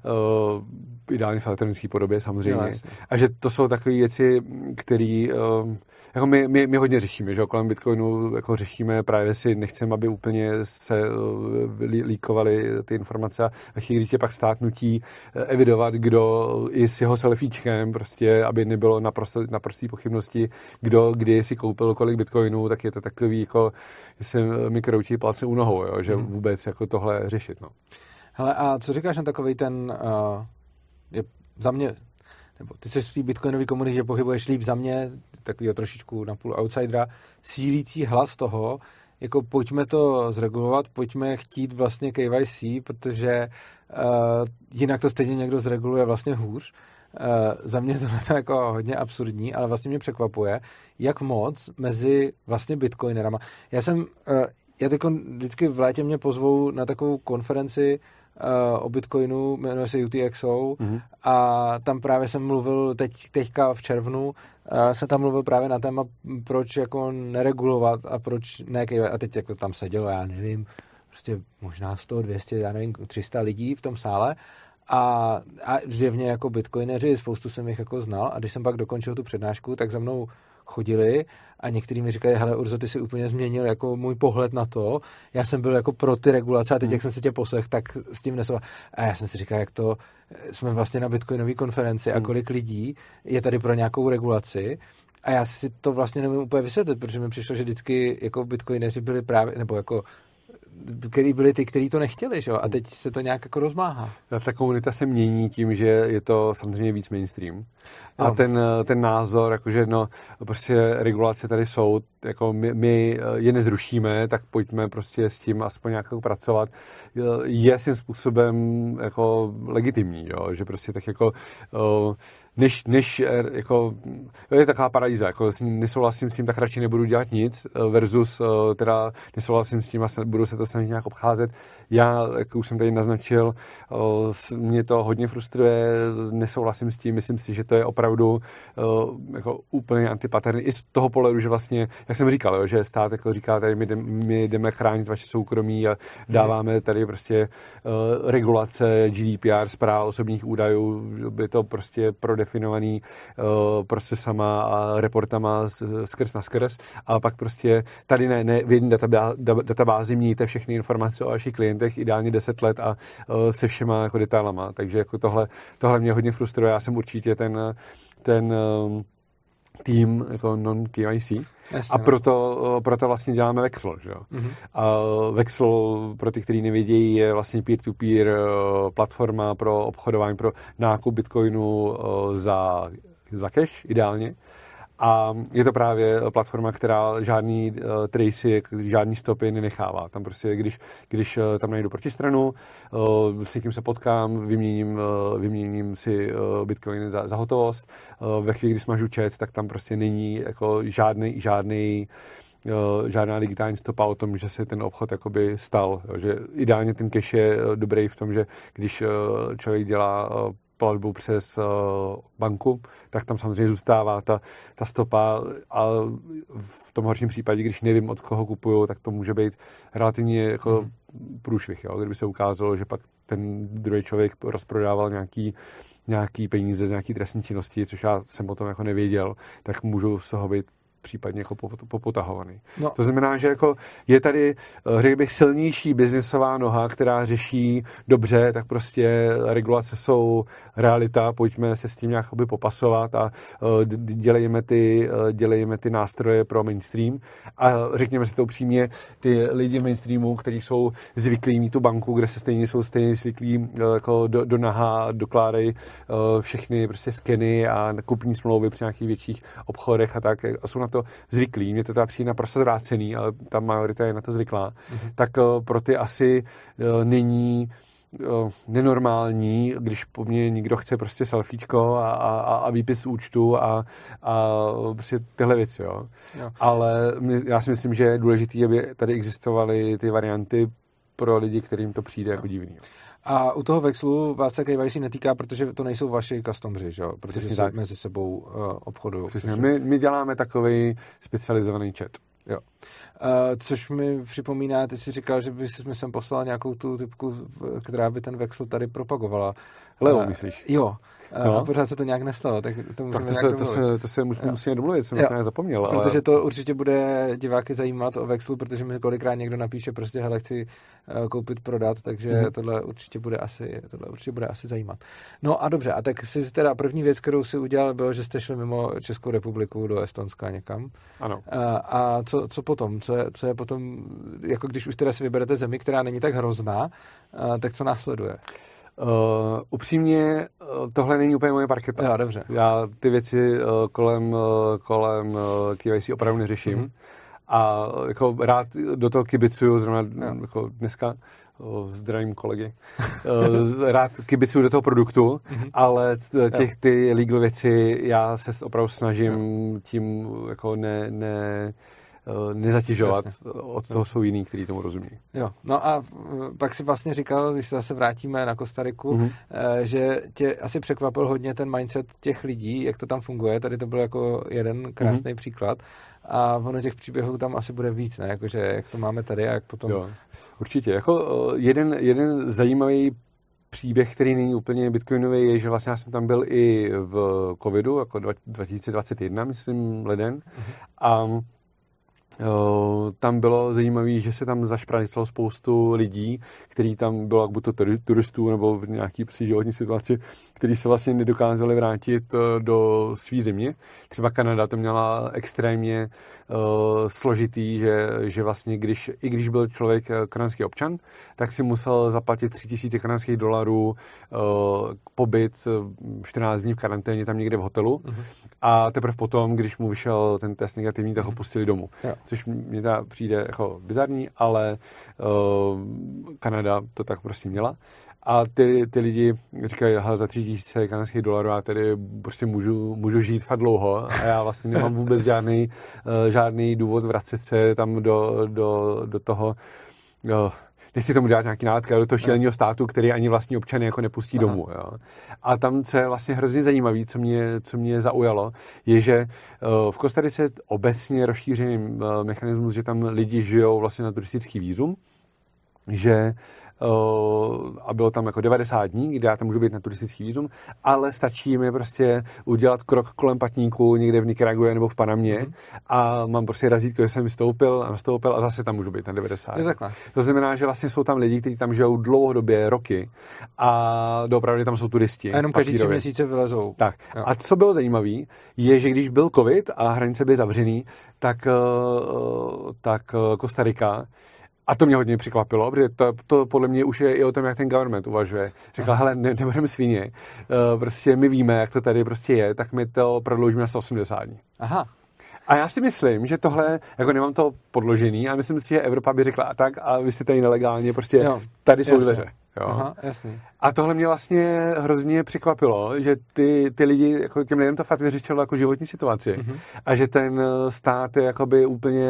[SPEAKER 2] uh, ideálně v elektronické podobě samozřejmě. No, a že to jsou takové věci, které uh, jako my, my, my hodně řešíme, že kolem Bitcoinu jako řešíme právě si nechceme, aby úplně se uh, líkovaly ty informace a ve chvíli, tě pak stát nutí evidovat, kdo i s jeho selfiečkem, prostě, aby nebylo naprosto, naprostý pochybnosti, kdo kdy si koupil kolik Bitcoinů, tak je to takový, jako, že se mi kroutí palce u nohou, jo, že hmm. vůbec jako tohle řešit. No.
[SPEAKER 1] Hele, a co říkáš na takový ten, uh, je za mě, nebo ty se v té bitcoinové komunitě pohybuješ líp za mě, takovýho trošičku na půl outsidera, sílící hlas toho, jako pojďme to zregulovat, pojďme chtít vlastně KYC, protože uh, jinak to stejně někdo zreguluje vlastně hůř. Uh, za mě to je jako hodně absurdní, ale vlastně mě překvapuje, jak moc mezi vlastně bitcoinerama. Já jsem, uh, já teď vždycky v létě mě pozvou na takovou konferenci uh, o Bitcoinu, jmenuje se UTXO mm-hmm. a tam právě jsem mluvil teď, teďka v červnu, uh, jsem tam mluvil právě na téma, proč jako neregulovat a proč ne, a teď jako tam sedělo, já nevím, prostě možná 100, 200, já nevím, 300 lidí v tom sále a, a zjevně jako bitcoineři, spoustu jsem jich jako znal a když jsem pak dokončil tu přednášku, tak za mnou chodili a někteří mi říkají, hele Urzo, ty si úplně změnil jako můj pohled na to. Já jsem byl jako pro ty regulace a teď, hmm. jak jsem se tě poslech, tak s tím nesou. A já jsem si říkal, jak to, jsme vlastně na Bitcoinové konferenci a hmm. kolik lidí je tady pro nějakou regulaci. A já si to vlastně nevím úplně vysvětlit, protože mi přišlo, že vždycky jako bitcoineři byli právě, nebo jako který byli ty, kteří to nechtěli, že? a teď se to nějak jako rozmáhá.
[SPEAKER 2] A ta komunita se mění tím, že je to samozřejmě víc mainstream. A ten, ten názor, jakože no, prostě regulace tady jsou, jako my, my je nezrušíme, tak pojďme prostě s tím aspoň nějak jako pracovat, je svým způsobem jako legitimní, jo? že prostě tak jako než, než eh, jako, je taková paralýza, jako nesouhlasím s tím, tak radši nebudu dělat nic, eh, versus eh, teda nesouhlasím s tím a budu se to snažit nějak obcházet. Já, jak už jsem tady naznačil, mě to hodně frustruje, nesouhlasím s tím, myslím si, že to je opravdu jako úplně antipaterný i z toho pohledu, že vlastně, jak jsem říkal, jo, že stát jako říká, tady my, jdem, my jdeme chránit vaše soukromí a dáváme tady prostě regulace GDPR, zpráv osobních údajů, by to prostě pro definovaný uh, procesama a reportama skrz na skrz, ale pak prostě tady ne, ne v jedné databázi měníte všechny informace o vašich klientech ideálně 10 let a uh, se všema jako detailama, takže jako tohle, tohle mě hodně frustruje, já jsem určitě ten, ten uh, tým jako non-KYC Jasně, a no. proto, proto vlastně děláme Vexel. Že? Mm-hmm. A Vexel, pro ty, kteří nevědějí, je vlastně peer-to-peer platforma pro obchodování, pro nákup bitcoinu za, za cash ideálně. A je to právě platforma, která žádný uh, tracy, žádný stopy nenechává. Tam prostě, když, když uh, tam najdu protistranu, uh, s někým se potkám, vyměním, uh, vyměním si uh, bitcoin za, za hotovost. Uh, ve chvíli, kdy smažu chat, tak tam prostě není jako žádný, žádný žádná digitální stopa o tom, že se ten obchod jakoby stal. Že ideálně ten cache je dobrý v tom, že když člověk dělá platbu přes uh, banku, tak tam samozřejmě zůstává ta, ta stopa a v tom horším případě, když nevím, od koho kupuju, tak to může být relativně jako hmm. průšvih. Jo? Kdyby se ukázalo, že pak ten druhý člověk rozprodával nějaký, nějaký peníze z nějaký trestní činnosti, což já jsem o tom jako nevěděl, tak můžu z toho být případně jako popotahovaný. No. To znamená, že jako je tady, eh, řekl bych, silnější biznisová noha, která řeší dobře, tak prostě regulace jsou realita, pojďme se s tím nějak popasovat a eh, dělejme ty, eh, dělejme ty nástroje pro mainstream a řekněme si to upřímně, ty lidi v mainstreamu, kteří jsou zvyklí mít tu banku, kde se stejně jsou stejně zvyklí jako do, do naha dokládají všechny prostě skeny a kupní smlouvy při nějakých větších obchodech a tak a jsou na to to zvyklí, mě to teda přijde naprosto zvrácený, ale ta majorita je na to zvyklá, mm-hmm. tak eh, pro ty asi eh, není eh, nenormální, když po mně někdo chce prostě selfiečko a, a, a výpis účtu a, a prostě tyhle věci, jo. jo. Ale já si myslím, že je důležité, aby tady existovaly ty varianty pro lidi, kterým to přijde jako divný.
[SPEAKER 1] A u toho Vexlu vás se KYC netýká, protože to nejsou vaši customři, že jo? Protože Přesně se tak. mezi sebou uh, obchodují.
[SPEAKER 2] Přesně. My, my děláme takový specializovaný chat.
[SPEAKER 1] Jo. Uh, což mi připomíná, ty jsi říkal, že bys mi sem poslal nějakou tu typku, která by ten Vexel tady propagovala.
[SPEAKER 2] Leo, uh, myslíš?
[SPEAKER 1] Jo. No. A pořád se to nějak nestalo, tak to
[SPEAKER 2] tak to se, to se, to se musíme domluvit, jsem jo. to zapomněl.
[SPEAKER 1] Protože ale... to určitě bude diváky zajímat o Vexlu, protože mi kolikrát někdo napíše prostě, hele, chci uh, koupit, prodat, takže mm-hmm. tohle určitě bude asi, tohle určitě bude asi zajímat. No a dobře, a tak si teda první věc, kterou si udělal, bylo, že jste šli mimo Českou republiku do Estonska někam.
[SPEAKER 2] Ano.
[SPEAKER 1] Uh, a co, co potom? Co je, co je potom, jako když už teda si vyberete zemi, která není tak hrozná, uh, tak co následuje?
[SPEAKER 2] Uh, upřímně, uh, tohle není úplně moje parketa.
[SPEAKER 1] Já, dobře.
[SPEAKER 2] Já ty věci uh, kolem, uh, kolem uh, KYC opravdu neřeším. Mm-hmm. A jako rád do toho kibicuju, zrovna ja. jako dneska zdravím kolegy, rád kibicuju do toho produktu, mm-hmm. ale těch ty legal věci já se opravdu snažím tím jako ne, ne Eh, nezatěžovat. Jasně. Od toho jsou jiní, kteří tomu rozumí.
[SPEAKER 1] Jo, no a pak si vlastně říkal, když se zase vrátíme na Kostariku, mm-hmm. že tě asi překvapil hodně ten mindset těch lidí, jak to tam funguje. Tady to byl jako jeden krásný mm-hmm. příklad. A ono těch příběhů tam asi bude víc, ne? Jakože jak to máme tady a jak potom... Jo,
[SPEAKER 2] určitě. Jako eh, jeden, jeden zajímavý příběh, který není úplně bitcoinový, je, že vlastně já jsem tam byl i v covidu, jako 2021, myslím, leden. Mm-hmm. A tam bylo zajímavé, že se tam zašpranilo spoustu lidí, kteří tam bylo buď to turistů nebo v nějaký životní situaci, kteří se vlastně nedokázali vrátit e, do své země. Třeba Kanada to měla extrémně uh, složitý, že, že vlastně když, i když byl člověk e, kanadský občan, tak si musel zaplatit 3000 kanadských dolarů uh, pobyt 14 dní v karanténě tam někde v hotelu uh-huh. a teprve potom, když mu vyšel ten test negativní, tak ho mhm. pustili domů. Yeah což mi ta přijde jako bizarní, ale uh, Kanada to tak prostě měla. A ty, ty lidi říkají, aha, za tři tisíce kanadských dolarů já tedy prostě můžu, můžu žít fakt dlouho a já vlastně nemám vůbec žádný, uh, žádný důvod vracet se tam do, do, do toho uh, nechci tomu dělat nějaký náletka do toho šíleného státu, který ani vlastní občany jako nepustí Aha. domů. Jo. A tam, co je vlastně hrozně zajímavé, co mě, co mě zaujalo, je, že uh, v Kostarice je obecně rozšířený uh, mechanismus, že tam lidi žijou vlastně na turistický výzum, že a bylo tam jako 90 dní, kdy já tam můžu být na turistický vízum, ale stačí mi prostě udělat krok kolem patníku někde v Nikaraguě nebo v Panamě mm-hmm. a mám prostě razítko, že jsem vystoupil a nastoupil a zase tam můžu být na 90.
[SPEAKER 1] Je takhle.
[SPEAKER 2] To znamená, že vlastně jsou tam lidi, kteří tam žijou dlouhodobě, roky a doopravdy tam jsou turisti.
[SPEAKER 1] A jenom každý tři měsíce vylezou.
[SPEAKER 2] Tak. Jo. A co bylo zajímavé, je, že když byl covid a hranice byly zavřený, tak, eh, tak eh, Kostarika a to mě hodně překvapilo, protože to, to podle mě už je i o tom, jak ten government uvažuje. Řekla, hele, ne, nebudeme svině, uh, prostě my víme, jak to tady prostě je, tak my to prodloužíme asi 80 dní.
[SPEAKER 1] Aha.
[SPEAKER 2] A já si myslím, že tohle, jako nemám to podložený, a myslím si, že Evropa by řekla, a tak, a vy jste tady nelegálně, prostě jo, tady jsou dveře. Jo.
[SPEAKER 1] Aha, jasný.
[SPEAKER 2] A tohle mě vlastně hrozně překvapilo, že ty, ty lidi, jako těm lidem to fakt vyřešilo jako životní situaci mm-hmm. a že ten stát je jakoby úplně,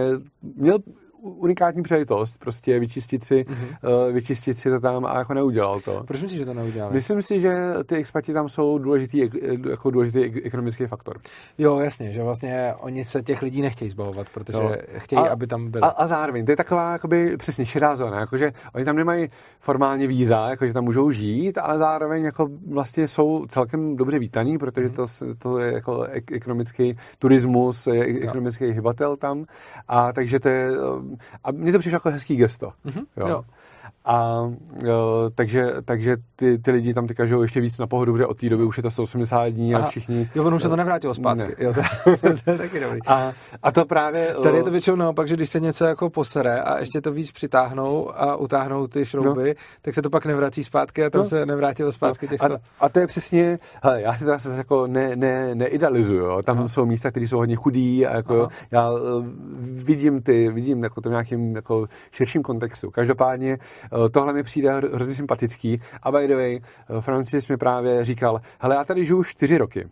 [SPEAKER 2] měl unikátní přejitost, prostě vyčistit si, mm-hmm. uh, vyčistit si to tam a jako neudělal to.
[SPEAKER 1] Proč myslíš, že to neudělal?
[SPEAKER 2] Myslím si, že ty expati tam jsou důležitý, jako důležitý ekonomický faktor.
[SPEAKER 1] Jo, jasně, že vlastně oni se těch lidí nechtějí zbavovat, protože jo. chtějí, a, aby tam byli.
[SPEAKER 2] A, a zároveň, to je taková jakoby přesně šedá zóna, jakože oni tam nemají formálně víza, jakože tam můžou žít, ale zároveň jako vlastně jsou celkem dobře vítaní, protože mm-hmm. to, to je jako ekonomický turismus, je ekonomický hybatel tam a takže to je, a mně to přišlo jako hezký gesto. Mm-hmm. Jo. Jo. A jo, takže, takže ty, ty lidi tam teďka žijou ještě víc na pohodu, protože od té doby už je to 180 dní a všichni...
[SPEAKER 1] Jo, ono už se to nevrátilo zpátky. Ne. Jo, to, to je taky dobrý.
[SPEAKER 2] A, a to právě...
[SPEAKER 1] Tady je to většinou naopak, že když se něco jako posere a ještě to víc přitáhnou a utáhnou ty šrouby, no. tak se to pak nevrací zpátky a tam no. se nevrátilo zpátky no. těchto...
[SPEAKER 2] A, a, to je přesně... Hele, já si to zase jako ne, ne, neidealizuju, jo. Tam Aha. jsou místa, které jsou hodně chudí a jako Aha. já uh, vidím ty, vidím jako to v nějakým jako širším kontextu. Každopádně uh, tohle mi přijde hrozně sympatický. A by the way, eh, Francis mi právě říkal, hele, já tady žiju čtyři roky.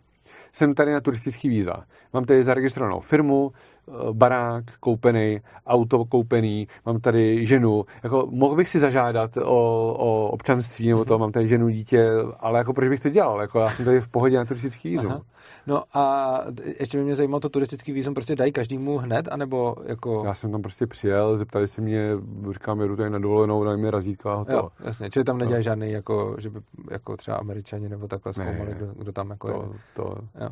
[SPEAKER 2] Jsem tady na turistický víza. Mám tady zaregistrovanou firmu, Eh, barák koupený, auto koupený, mám tady ženu, jako mohl bych si zažádat o, o občanství nebo to, mhm. mám tady ženu, dítě, ale jako proč bych to dělal, jako já jsem tady v pohodě na turistický vízum. Aha.
[SPEAKER 1] No a ještě by mě zajímalo, to turistický vízum prostě dají každému hned, anebo jako...
[SPEAKER 2] Já jsem tam prostě přijel, zeptali se mě, říkám, jedu tady na dovolenou, daj mi razítka a hotovo. Jo,
[SPEAKER 1] jasně, čili tam nedělají no. žádný, jako, že by jako třeba američani nebo takhle zkoumali, kdo, kdo, tam jako
[SPEAKER 2] to, je. To,
[SPEAKER 1] jo.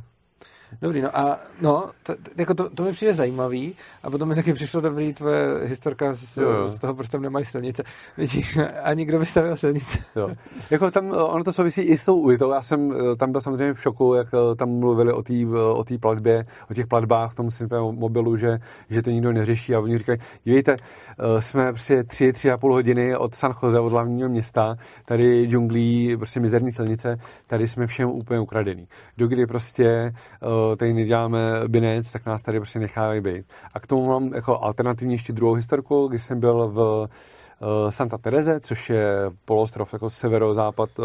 [SPEAKER 1] Dobrý, no a no, to, jako to, to mi přijde zajímavý a potom mi taky přišlo dobrý tvoje historka z, jo. z toho, proč tam nemají silnice. Vidíš, ani kdo by stavil silnice.
[SPEAKER 2] Jo. Jako tam, ono to souvisí i s tou ulitou. Já jsem eh, tam byl samozřejmě v šoku, jak eh, tam mluvili o té o tý platbě, o těch platbách v tom mobilu, že, že to nikdo neřeší a oni říkají, dívejte, eh, jsme prostě tři, tři a půl hodiny od San Jose, od hlavního města, tady džunglí, prostě mizerní silnice, tady jsme všem úplně ukradený. Dokdy prostě tady neděláme binec, tak nás tady prostě nechávají být. A k tomu mám jako alternativní ještě druhou historku, když jsem byl v eh, Santa Tereze, což je polostrov jako severozápad uh,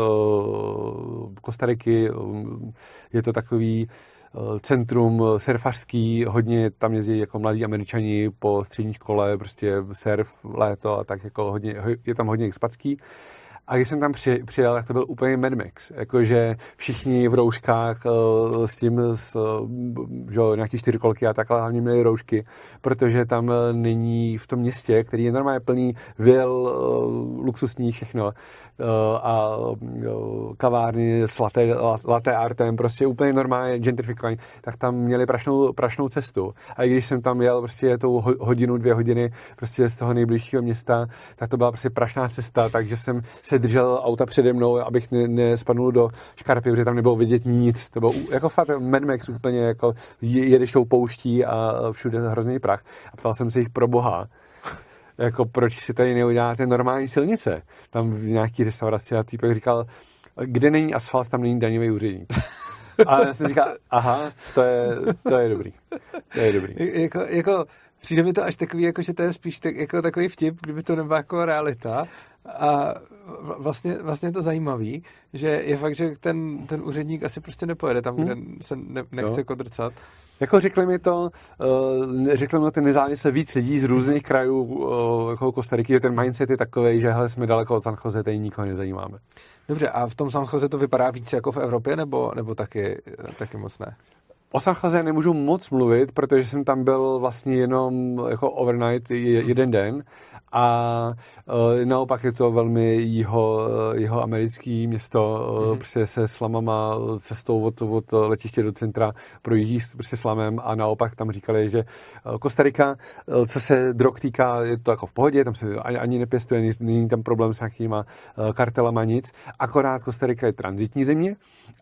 [SPEAKER 2] Kostariky. Je to takový centrum surfařský, hodně tam jezdí jako mladí američani po střední škole, prostě surf, léto a tak jako hodně, je tam hodně expatský. A když jsem tam při, přijel, tak to byl úplně Mad Max. Jakože všichni v rouškách uh, s tím, s, uh, že nějaký čtyřkolky a takhle hlavně měli roušky, protože tam uh, není v tom městě, který je normálně plný vil, luxusní všechno a kavárny s latte, latte artem, prostě úplně normálně gentrifikovaní, tak tam měli prašnou, prašnou cestu. A i když jsem tam jel prostě tou hodinu, dvě hodiny prostě z toho nejbližšího města, tak to byla prostě prašná cesta, takže jsem se držel auta přede mnou, abych ne, nespadnul do škarpy, protože tam nebylo vidět nic. To bylo jako fakt Mad Max úplně jako jedeš tou pouští a všude hrozný prach. A ptal jsem se jich pro boha, jako proč si tady neuděláte normální silnice. Tam v nějaký restauraci a týpek říkal, kde není asfalt, tam není daňový úředník. A já jsem říkal, aha, to je, to je dobrý. To je dobrý.
[SPEAKER 1] Jako, jako, přijde mi to až takový, jako, že to je spíš tak, jako takový vtip, kdyby to nebyla jako realita. A vlastně, vlastně je to zajímavý, že je fakt, že ten, ten úředník asi prostě nepojede tam, kde hmm. se ne, nechce jo. kodrcat.
[SPEAKER 2] Jako řekli mi to, uh, řekli mi to ty nezávisle víc lidí z různých krajů uh, jako Kostariky, že ten mindset je takový, že hele, jsme daleko od San Jose, tady nikoho nezajímáme.
[SPEAKER 1] Dobře, a v tom San Jose to vypadá víc jako v Evropě, nebo, nebo taky, taky moc ne?
[SPEAKER 2] O San Jose nemůžu moc mluvit, protože jsem tam byl vlastně jenom jako overnight jeden den. A uh, naopak je to velmi jeho, jeho americký město, mm-hmm. prostě se slamama, cestou od, od letiště do centra projíždí prostě slamem. A naopak tam říkali, že Kostarika, co se drog týká, je to jako v pohodě, tam se ani, ani nepěstuje, není tam problém s nějakýma kartelama, nic, akorát Kostarika je transitní země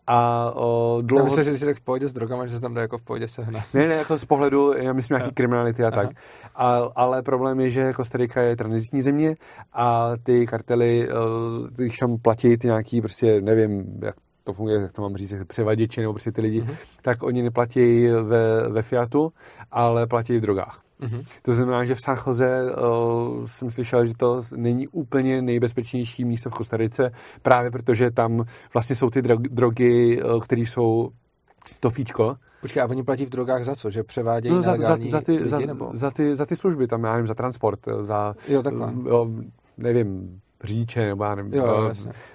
[SPEAKER 2] a uh,
[SPEAKER 1] dlouho... Já myslím, že když v pohodě s drogama, že se tam jde jako v pohodě sehnat.
[SPEAKER 2] Ne, ne, jako z pohledu, já myslím, nějaký kriminality a tak. A, ale problém je, že Kostarika je transitní země a ty kartely, eh, když tam platí ty nějaký prostě, nevím, jak to funguje, jak to mám říct, převaděči nebo prostě ty lidi, mm-hmm. tak oni neplatí ve, ve Fiatu, ale platí v drogách. Mm-hmm. To znamená, že v San Jose uh, jsem slyšel, že to není úplně nejbezpečnější místo v Kostarice, právě protože tam vlastně jsou ty drogy, uh, které jsou to fíčko.
[SPEAKER 1] Počkej, a oni platí v drogách za co? Že převádějí no, za, za,
[SPEAKER 2] za, ty,
[SPEAKER 1] lidi,
[SPEAKER 2] za,
[SPEAKER 1] nebo?
[SPEAKER 2] za, ty, za ty služby, tam já nevím, za transport, za...
[SPEAKER 1] Jo, takhle.
[SPEAKER 2] Jo, nevím, říče, nebo já nevím,
[SPEAKER 1] jo,
[SPEAKER 2] jo,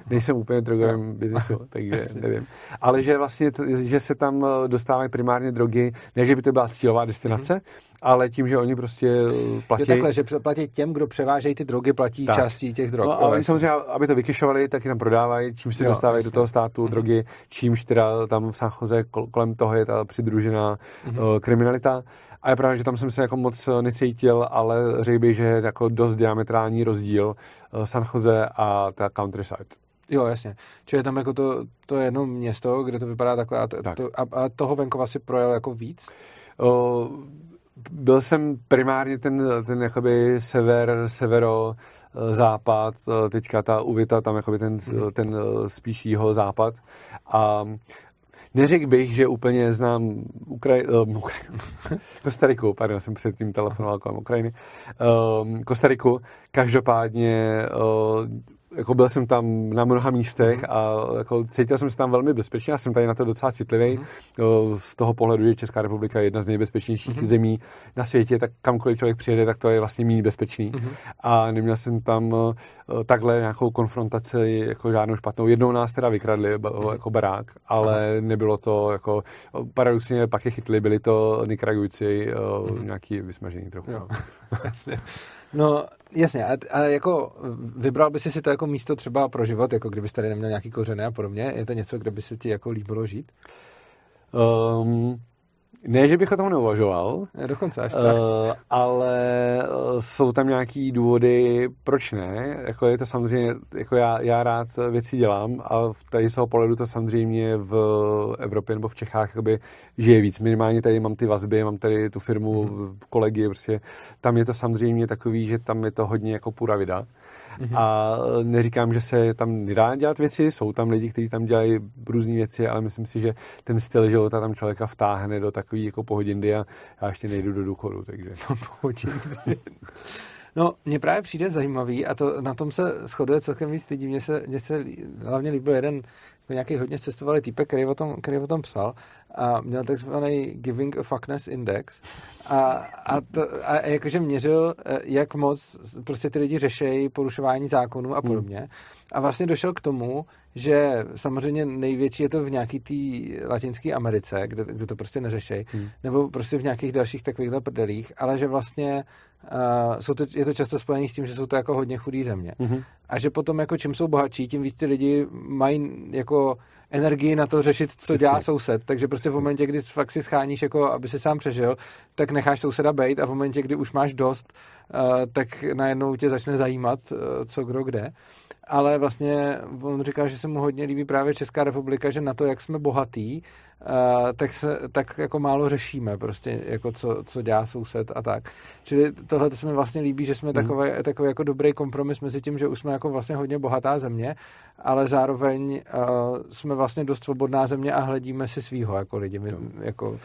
[SPEAKER 2] nejsem úplně v drogovém biznesu, takže nevím. Ale že vlastně, že se tam eh, dostávají primárně drogy, ne, že by to byla cílová destinace, mm-hmm. ale tím, že oni prostě eh, platí... Je
[SPEAKER 1] takhle, že platí těm, kdo převážejí ty drogy, platí tak. částí těch drog.
[SPEAKER 2] No, ale samozřejmě, aby to vykyšovali, tak je tam prodávají, čím se jo, dostávají jasně. do toho státu mm-hmm. drogy, čímž teda tam v San Jose kolem toho je ta přidružená mm-hmm. kriminalita. A je pravda, že tam jsem se jako moc necítil, ale řekl bych, že je jako dost diametrální rozdíl eh, San Jose a ta countryside.
[SPEAKER 1] Jo, jasně. Čili tam jako to, to je jedno město, kde to vypadá takhle a, to, tak. to, a, a toho venkova si projel jako víc? O,
[SPEAKER 2] byl jsem primárně ten, ten jakoby sever, severo, eh, západ, eh, teďka ta uvita, tam jakoby ten, mm. ten spíš jeho západ. A Neřekl bych, že úplně znám Ukraj... Uh, Ukraj... Kostariku, pardon, jsem předtím telefonoval kolem Ukrajiny. Uh, Kostariku, každopádně uh, jako byl jsem tam na mnoha místech a jako cítil jsem se tam velmi bezpečně. Já jsem tady na to docela citlivý. Mm. Z toho pohledu, že Česká republika je jedna z nejbezpečnějších mm. zemí na světě, tak kamkoliv člověk přijede, tak to je vlastně méně bezpečný. Mm. A neměl jsem tam takhle nějakou konfrontaci jako žádnou špatnou. Jednou nás teda vykradli mm. jako barák, ale nebylo to jako paradoxně pak je chytli, byli to Nikaragujci, mm. nějaký vysmažení trochu. Jo.
[SPEAKER 1] No, jasně, a, a jako vybral by si si to jako místo třeba pro život, jako kdybyste tady neměl nějaký kořeny a podobně? Je to něco, kde by se ti jako líbilo žít?
[SPEAKER 2] Um, ne, že bych o tom neuvažoval.
[SPEAKER 1] Dokonce až tak. Uh,
[SPEAKER 2] ale uh, jsou tam nějaký důvody, proč ne. Jako je to samozřejmě, jako já, já rád věci dělám a tady z toho pohledu to samozřejmě v Evropě nebo v Čechách jakoby žije víc. Minimálně tady mám ty vazby, mám tady tu firmu, mm. kolegy, prostě tam je to samozřejmě takový, že tam je to hodně jako půra vida. Mm-hmm. A neříkám, že se tam nedá dělat věci, jsou tam lidi, kteří tam dělají různé věci, ale myslím si, že ten styl života tam člověka vtáhne do takový jako pohodindy a já ještě nejdu do důchodu, takže.
[SPEAKER 1] No, pohodindy. No, mně právě přijde zajímavý a to na tom se shoduje celkem víc lidí. Mně se, mně se hlavně líbil jeden jako nějaký hodně cestovalý týpek, který o tom, který o tom psal a měl takzvaný Giving a Fuckness Index a, a, to, a jakože měřil, eh, jak moc prostě ty lidi řešejí porušování zákonů a hmm. podobně. A vlastně došel k tomu, že samozřejmě největší je to v nějaký té latinské Americe, kde, kde to prostě neřešejí, hmm. nebo prostě v nějakých dalších takovýchhle prdelích, ale že vlastně uh, jsou to, je to často spojené s tím, že jsou to jako hodně chudý země. Hmm. A že potom jako čím jsou bohatší, tím víc ty lidi mají jako energii na to řešit, co Přesně. dělá soused. Takže prostě Přesně. v momentě, kdy fakt si scháníš, jako aby si sám přežil, tak necháš souseda bejt a v momentě, kdy už máš dost, tak najednou tě začne zajímat, uh, co kdo kde. Ale vlastně on říká, že se mu hodně líbí právě Česká republika, že na to, jak jsme bohatí, Uh, tak, se, tak jako málo řešíme prostě, jako co, co dělá soused a tak. Čili tohle to se mi vlastně líbí, že jsme mm. takový, takový jako dobrý kompromis mezi tím, že už jsme jako vlastně hodně bohatá země, ale zároveň uh, jsme vlastně dost svobodná země a hledíme si svýho jako lidi. My, jako,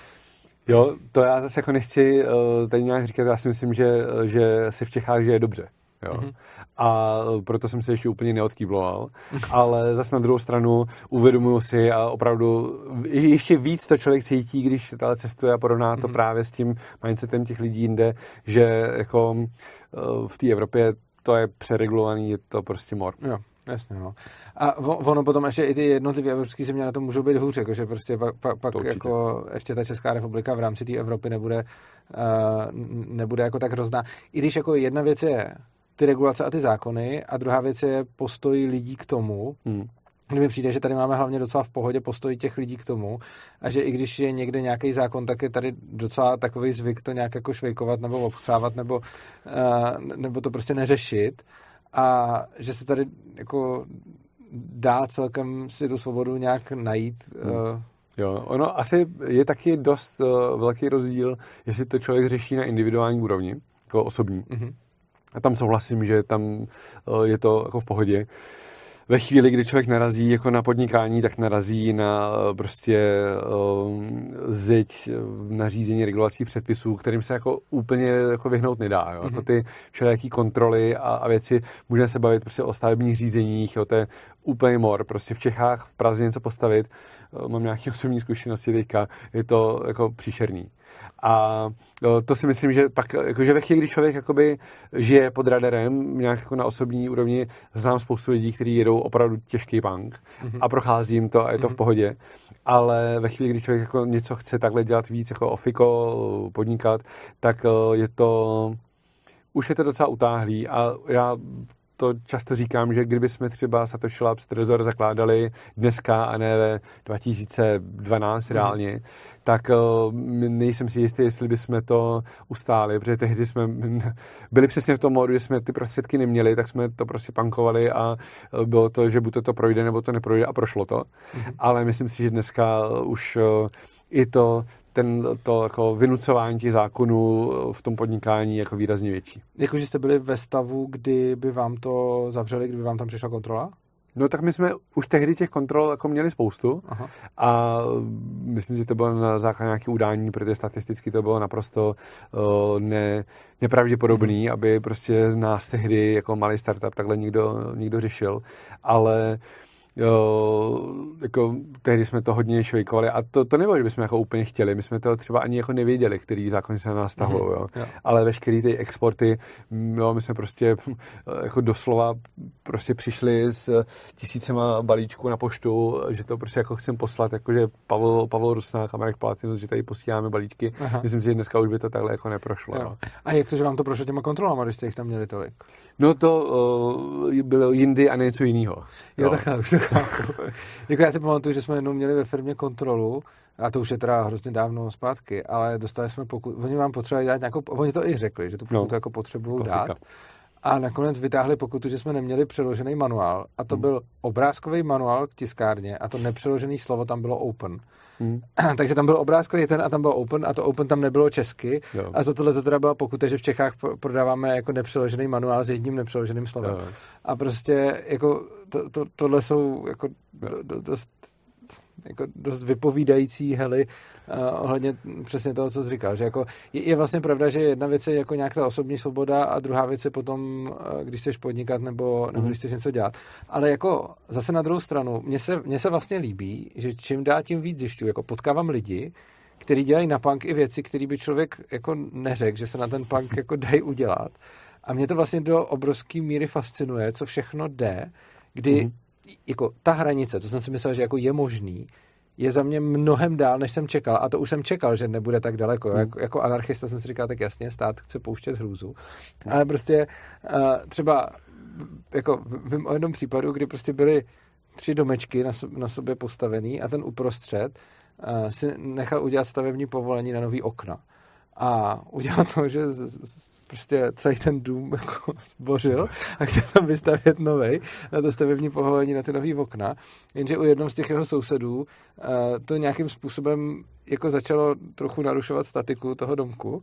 [SPEAKER 2] Jo, to já zase jako nechci uh, tady nějak říkat, já si myslím, že, že si v Čechách žije dobře. Jo. Mm-hmm. A proto jsem se ještě úplně neodkýbloval. Ale zase na druhou stranu uvědomuju si a opravdu ještě víc to člověk cítí, když ale cestuje a porovná to mm-hmm. právě s tím mindsetem těch lidí jinde, že jako eh, v té Evropě to je přeregulovaný, je to prostě mor.
[SPEAKER 1] Jo. Jasně, no. A ono potom ještě i ty jednotlivé evropské země na to můžou být hůř, jakože prostě pak, pak, pak jako ještě ta Česká republika v rámci té Evropy nebude, uh, nebude jako tak hrozná. I když jako jedna věc je ty regulace a ty zákony a druhá věc je postoj lidí k tomu, hmm. Mně přijde, že tady máme hlavně docela v pohodě postoj těch lidí k tomu a že i když je někde nějaký zákon, tak je tady docela takový zvyk to nějak jako švejkovat nebo obchcávat nebo, uh, nebo to prostě neřešit a že se tady jako dá celkem si tu svobodu nějak najít. Hmm. Uh,
[SPEAKER 2] Jo, ono asi je taky dost uh, velký rozdíl, jestli to člověk řeší na individuální úrovni, jako osobní. Mm-hmm a tam souhlasím, že tam eh, je to jako v pohodě. Ve chvíli, kdy člověk narazí jako na podnikání, tak narazí na eh, prostě um, zeď nařízení regulací předpisů, kterým se jako úplně jako vyhnout nedá. Jo? Mm-hmm. Jako mhm. ty všelijaký kontroly a, a věci, můžeme se bavit prostě o stavebních řízeních, jo? to je úplně mor. Prostě v Čechách, v Praze něco postavit, mám nějaké osobní zkušenosti teďka, je to jako příšerný. A to si myslím, že pak, jakože ve chvíli, kdy člověk jakoby žije pod radarem, nějak jako na osobní úrovni, znám spoustu lidí, kteří jedou opravdu těžký punk mm-hmm. a prochází jim to a je to mm-hmm. v mhm. pohodě, ale ve chvíli, kdy člověk jako něco chce takhle dělat víc, jako ofiko, podnikat, tak je to už je to docela utáhlý a já to často říkám, že kdyby jsme třeba Satoshi Labs Trezor zakládali dneska a ne ve 2012 mm. reálně, tak uh, nejsem si jistý, jestli bychom to ustáli, protože tehdy jsme byli přesně v tom modu, že jsme ty prostředky neměli, tak jsme to prostě pankovali a eh, bylo to, že buď to, to projde, nebo to neprojde a prošlo to. Mm-hmm. Ale myslím si, že dneska už uh, i to ten, to jako vynucování těch zákonů v tom podnikání jako výrazně větší.
[SPEAKER 1] Jako, že jste byli ve stavu, kdy by vám to zavřeli, kdyby vám tam přišla kontrola?
[SPEAKER 2] No tak my jsme už tehdy těch kontrol jako měli spoustu Aha. a myslím si, že to bylo na základě nějakých udání, protože statisticky to bylo naprosto uh, ne, nepravděpodobný, hmm. aby prostě nás tehdy jako malý startup takhle někdo, někdo řešil, ale uh, jo, jako tehdy jsme to hodně švejkovali a to, to nebylo, že bychom jako úplně chtěli, my jsme to třeba ani jako nevěděli, který zákon se na nás tahují, mm-hmm. jo. jo. ale veškerý ty exporty, jo, my jsme prostě jako doslova prostě přišli s tisícema balíčků na poštu, že to prostě jako chcem poslat, jakože Pavel, Pavel Rusnák a Marek Palatinus, že tady posíláme balíčky, Aha. myslím si, že dneska už by to takhle jako neprošlo. Jo. Jo.
[SPEAKER 1] A jak to, že vám to prošlo těma kontrolama, když jste jich tam měli tolik?
[SPEAKER 2] No to uh, bylo jindy a něco jiného.
[SPEAKER 1] Jo, takhle, už to jako já si pamatuju, že jsme jednou měli ve firmě kontrolu, a to už je teda hrozně dávno zpátky, ale dostali jsme pokud, oni vám potřebovali dát nějakou, oni to i řekli, že tu pokutu no, jako potřebují dát. A nakonec vytáhli pokutu, že jsme neměli přeložený manuál. A to hmm. byl obrázkový manuál k tiskárně a to nepřeložený slovo tam bylo open. Hmm. Takže tam byl obrázkový ten a tam byl open a to open tam nebylo česky. Jo. A za tohle to teda byla pokuta, že v Čechách prodáváme jako nepřeložený manuál s jedním nepřeloženým slovem. Jo. A prostě jako to, to, tohle jsou jako do, dost jako dost vypovídající hely uh, ohledně přesně toho, co jsi říkal. Že jako je, je vlastně pravda, že jedna věc je jako nějak ta osobní svoboda a druhá věc je potom, uh, když chceš podnikat nebo, nebo mm-hmm. když chceš něco dělat. Ale jako zase na druhou stranu, mně se, mně se vlastně líbí, že čím dá, tím víc zjišťuju. Jako potkávám lidi, kteří dělají na punk i věci, které by člověk jako neřekl, že se na ten punk jako dají udělat. A mě to vlastně do obrovské míry fascinuje, co všechno jde, kdy mm-hmm jako ta hranice, to jsem si myslel, že jako je možný, je za mě mnohem dál, než jsem čekal. A to už jsem čekal, že nebude tak daleko. Hmm. Jako, jako anarchista jsem si říkal, tak jasně, stát chce pouštět hrůzu. Hmm. Ale prostě uh, třeba jako vím o jednom případu, kdy prostě byly tři domečky na, na sobě postavený a ten uprostřed uh, si nechal udělat stavební povolení na nový okna. A udělal to, že prostě celý ten dům jako zbořil a chtěl tam vystavět novej na to stavební povolení na ty nový okna, jenže u jednoho z těch jeho sousedů uh, to nějakým způsobem jako začalo trochu narušovat statiku toho domku, uh,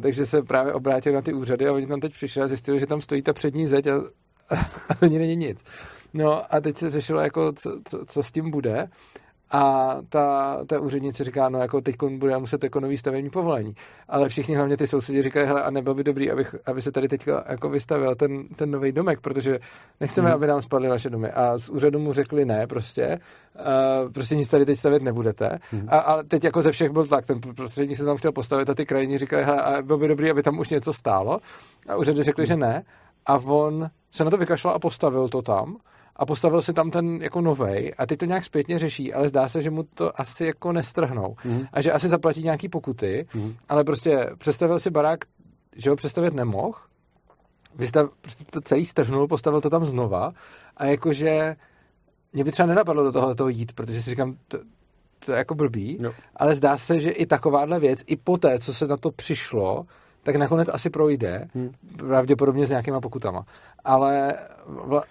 [SPEAKER 1] takže se právě obrátil na ty úřady a oni tam teď přišli a zjistili, že tam stojí ta přední zeď a, a, není nic. No a teď se řešilo, jako, co, co, co s tím bude a ta, ta úřednice říká, no jako teď bude muset jako nový stavební povolení. Ale všichni, hlavně ty sousedi, říkají, hele, a nebylo by dobrý, abych, aby se tady teď jako vystavil ten, ten nový domek, protože nechceme, hmm. aby nám spadly naše domy. A z úřadu mu řekli ne, prostě, uh, prostě nic tady teď stavět nebudete. Hmm. A, a, teď jako ze všech byl tlak, ten prostředník se tam chtěl postavit a ty krajiny říkali, hele, a bylo by dobrý, aby tam už něco stálo. A úřady řekli, hmm. že ne. A on se na to vykašlal a postavil to tam a postavil si tam ten jako novej a teď to nějak zpětně řeší, ale zdá se, že mu to asi jako nestrhnou mm. a že asi zaplatí nějaký pokuty, mm. ale prostě představil si barák, že ho představit nemohl, vystav, prostě to celý strhnul, postavil to tam znova a jakože mě by třeba nenapadlo do toho, toho jít, protože si říkám, to, to je jako blbý, no. ale zdá se, že i takováhle věc, i poté, co se na to přišlo, tak nakonec asi projde, hmm. pravděpodobně s nějakýma pokutama. Ale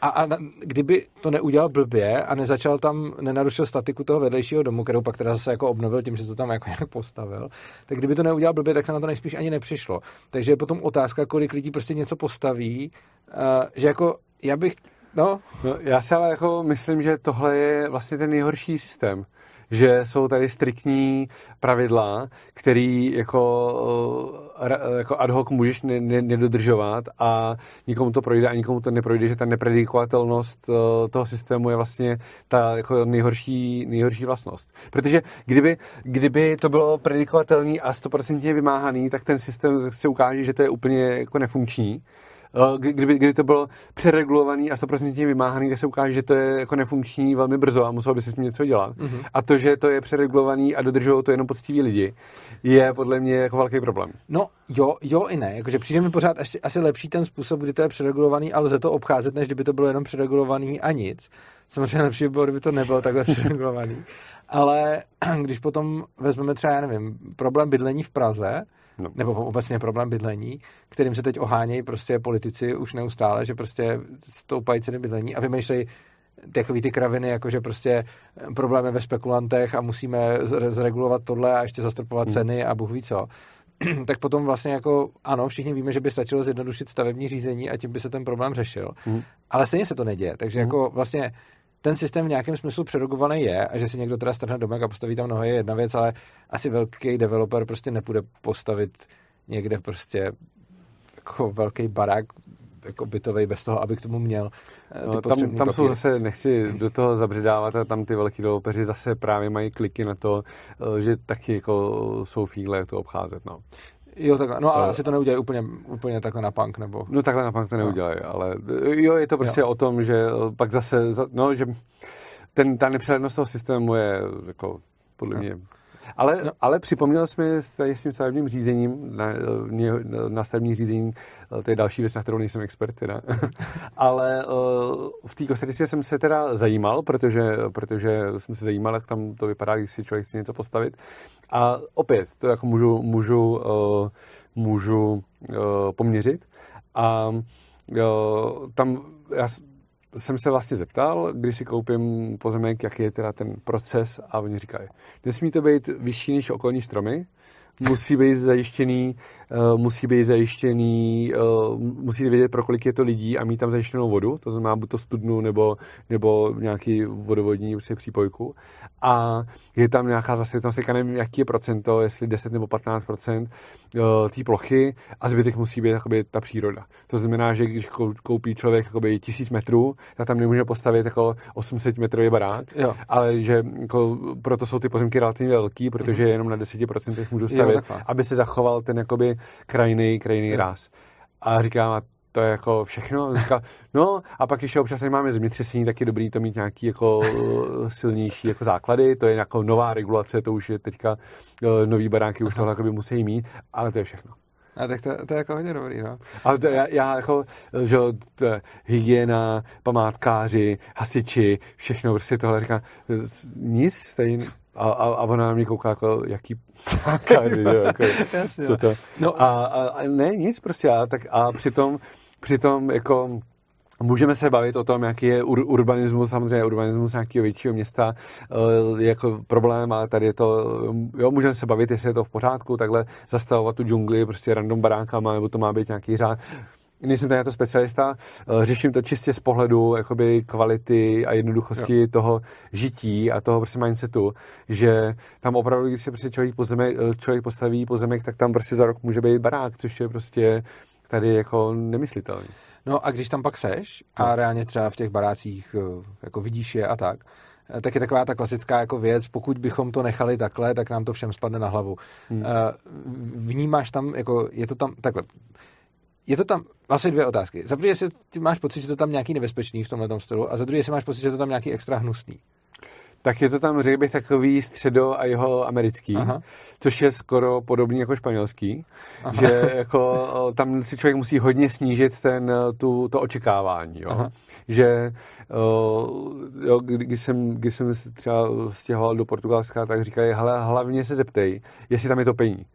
[SPEAKER 1] a, a kdyby to neudělal blbě a nezačal tam, nenarušil statiku toho vedlejšího domu, kterou pak teda zase jako obnovil tím, že to tam jako nějak postavil, tak kdyby to neudělal blbě, tak se na to nejspíš ani nepřišlo. Takže je potom otázka, kolik lidí prostě něco postaví, uh, že jako já bych No.
[SPEAKER 2] no. Já si ale jako myslím, že tohle je vlastně ten nejhorší systém že jsou tady striktní pravidla, který jako, eh, jako ad hoc můžeš ne, ne, nedodržovat a nikomu to projde a nikomu to neprojde, že ta nepredikovatelnost eh, toho systému je vlastně ta jako nejhorší, nejhorší vlastnost. Protože kdyby, kdyby to bylo predikovatelný a stoprocentně vymáhaný, tak ten systém se ukáže, že to je úplně jako nefunkční kdyby, kdyby to bylo přeregulovaný a 100% vymáhaný, tak se ukáže, že to je jako nefunkční velmi brzo a muselo by se s tím něco dělat. Mm-hmm. A to, že to je přeregulovaný a dodržují to jenom poctiví lidi, je podle mě jako velký problém.
[SPEAKER 1] No jo, jo i ne. Jakože přijde mi pořád asi, asi lepší ten způsob, kdy to je přeregulovaný a lze to obcházet, než kdyby to bylo jenom přeregulovaný a nic. Samozřejmě lepší by bylo, kdyby to nebylo takhle přeregulovaný. Ale když potom vezmeme třeba, já nevím, problém bydlení v Praze, no. nebo obecně problém bydlení, kterým se teď ohánějí prostě politici už neustále, že prostě stoupají ceny bydlení a vymýšlejí takový ty kraviny, jako že prostě problémy ve spekulantech a musíme zregulovat tohle a ještě zastropovat hmm. ceny a Bůh ví co tak potom vlastně jako ano, všichni víme, že by stačilo zjednodušit stavební řízení a tím by se ten problém řešil. Mm. Ale stejně se to neděje. Takže mm. jako vlastně ten systém v nějakém smyslu přerogovaný je a že si někdo teda strhne domek a postaví tam nohy je jedna věc, ale asi velký developer prostě nepůjde postavit někde prostě jako velký barák jako bytový bez toho, aby k tomu měl
[SPEAKER 2] eh, no, tam, tam jsou zase, nechci do toho zabředávat, a tam ty velký developeři zase právě mají kliky na to, eh, že taky jako jsou fígle to obcházet. No.
[SPEAKER 1] Jo, tak, no ale uh, asi to neudělají úplně, úplně takhle na punk, nebo...
[SPEAKER 2] No takhle na punk to neudělají, no. ale jo, je to prostě jo. o tom, že pak zase, no, že ten, ta nepřehlednost toho systému je jako podle no. mě ale, no. ale připomněl tady s tím stavebním řízením, na, na stavební řízení, to je další věc, na kterou nejsem expert teda, ale v té kostetice jsem se teda zajímal, protože, protože jsem se zajímal, jak tam to vypadá, když si člověk chce něco postavit. A opět, to jako můžu, můžu, můžu poměřit. A tam já jsem se vlastně zeptal, když si koupím pozemek, jaký je teda ten proces a oni říkají, nesmí to být vyšší než okolní stromy, musí být zajištěný, uh, musí být zajištěný, uh, musíte vědět, pro kolik je to lidí a mít tam zajištěnou vodu, to znamená buď to studnu nebo, nebo nějaký vodovodní prostě přípojku. A je tam nějaká zasvětnost, teďka nevím, jaký je procento, jestli 10 nebo 15 procent uh, té plochy a zbytek musí být jakoby, ta příroda. To znamená, že když koupí člověk jakoby, tisíc metrů, tak tam nemůže postavit jako 800 metrový barák, jo. ale že jako, proto jsou ty pozemky relativně velký, protože mm. jenom na 10% můžu stavit postavit, aby se zachoval ten jakoby krajný, krajný ráz. A říkám, to je jako všechno. Říká, no a pak ještě občas tady máme zemětřesení, tak je dobrý to mít nějaký jako uh, silnější jako základy, to je jako nová regulace, to už je teďka uh, nový baráky už tohle by musí mít, ale to je všechno.
[SPEAKER 1] A tak to, to je jako hodně dobrý, no.
[SPEAKER 2] Ale to, já, já jako, že to, hygiena, památkáři, hasiči, všechno, prostě tohle říká, nic, tady a, a, a ona na mě kouká jako, jaký plakády, jo, jako, Jasně, co to. No. A, a, a, ne, nic prostě, a, tak, a přitom, přitom jako Můžeme se bavit o tom, jaký je ur- urbanismus, samozřejmě urbanismus nějakého většího města je jako problém, ale tady je to, jo, můžeme se bavit, jestli je to v pořádku, takhle zastavovat tu džungli prostě random baránkama, nebo to má být nějaký řád nejsem tady na to specialista, eh, řeším to čistě z pohledu jakoby kvality a jednoduchosti jo. toho žití a toho prostě mindsetu, že tam opravdu, když se prostě člověk, pozemek, eh, člověk postaví pozemek, tak tam prostě za rok může být barák, což je prostě tady jako nemyslitelný.
[SPEAKER 1] No a když tam pak seš a no. reálně třeba v těch barácích eh, jako vidíš je a tak, tak je taková ta klasická jako věc, pokud bychom to nechali takhle, tak nám to všem spadne na hlavu. Hmm. Vnímáš tam, jako je to tam, takhle, je to tam vlastně dvě otázky. Za první, jestli ty máš pocit, že to tam nějaký nebezpečný v tomhle stylu, a za druhé, jestli máš pocit, že to tam nějaký extra hnusný.
[SPEAKER 2] Tak je to tam, řekl bych, takový středo a jeho americký, Aha. což je skoro podobný jako španělský, Aha. že jako tam si člověk musí hodně snížit ten, tu, to očekávání, jo? že jo, když, jsem, když jsem třeba stěhoval do Portugalska, tak říkají, hele, hlavně se zeptej, jestli tam je topení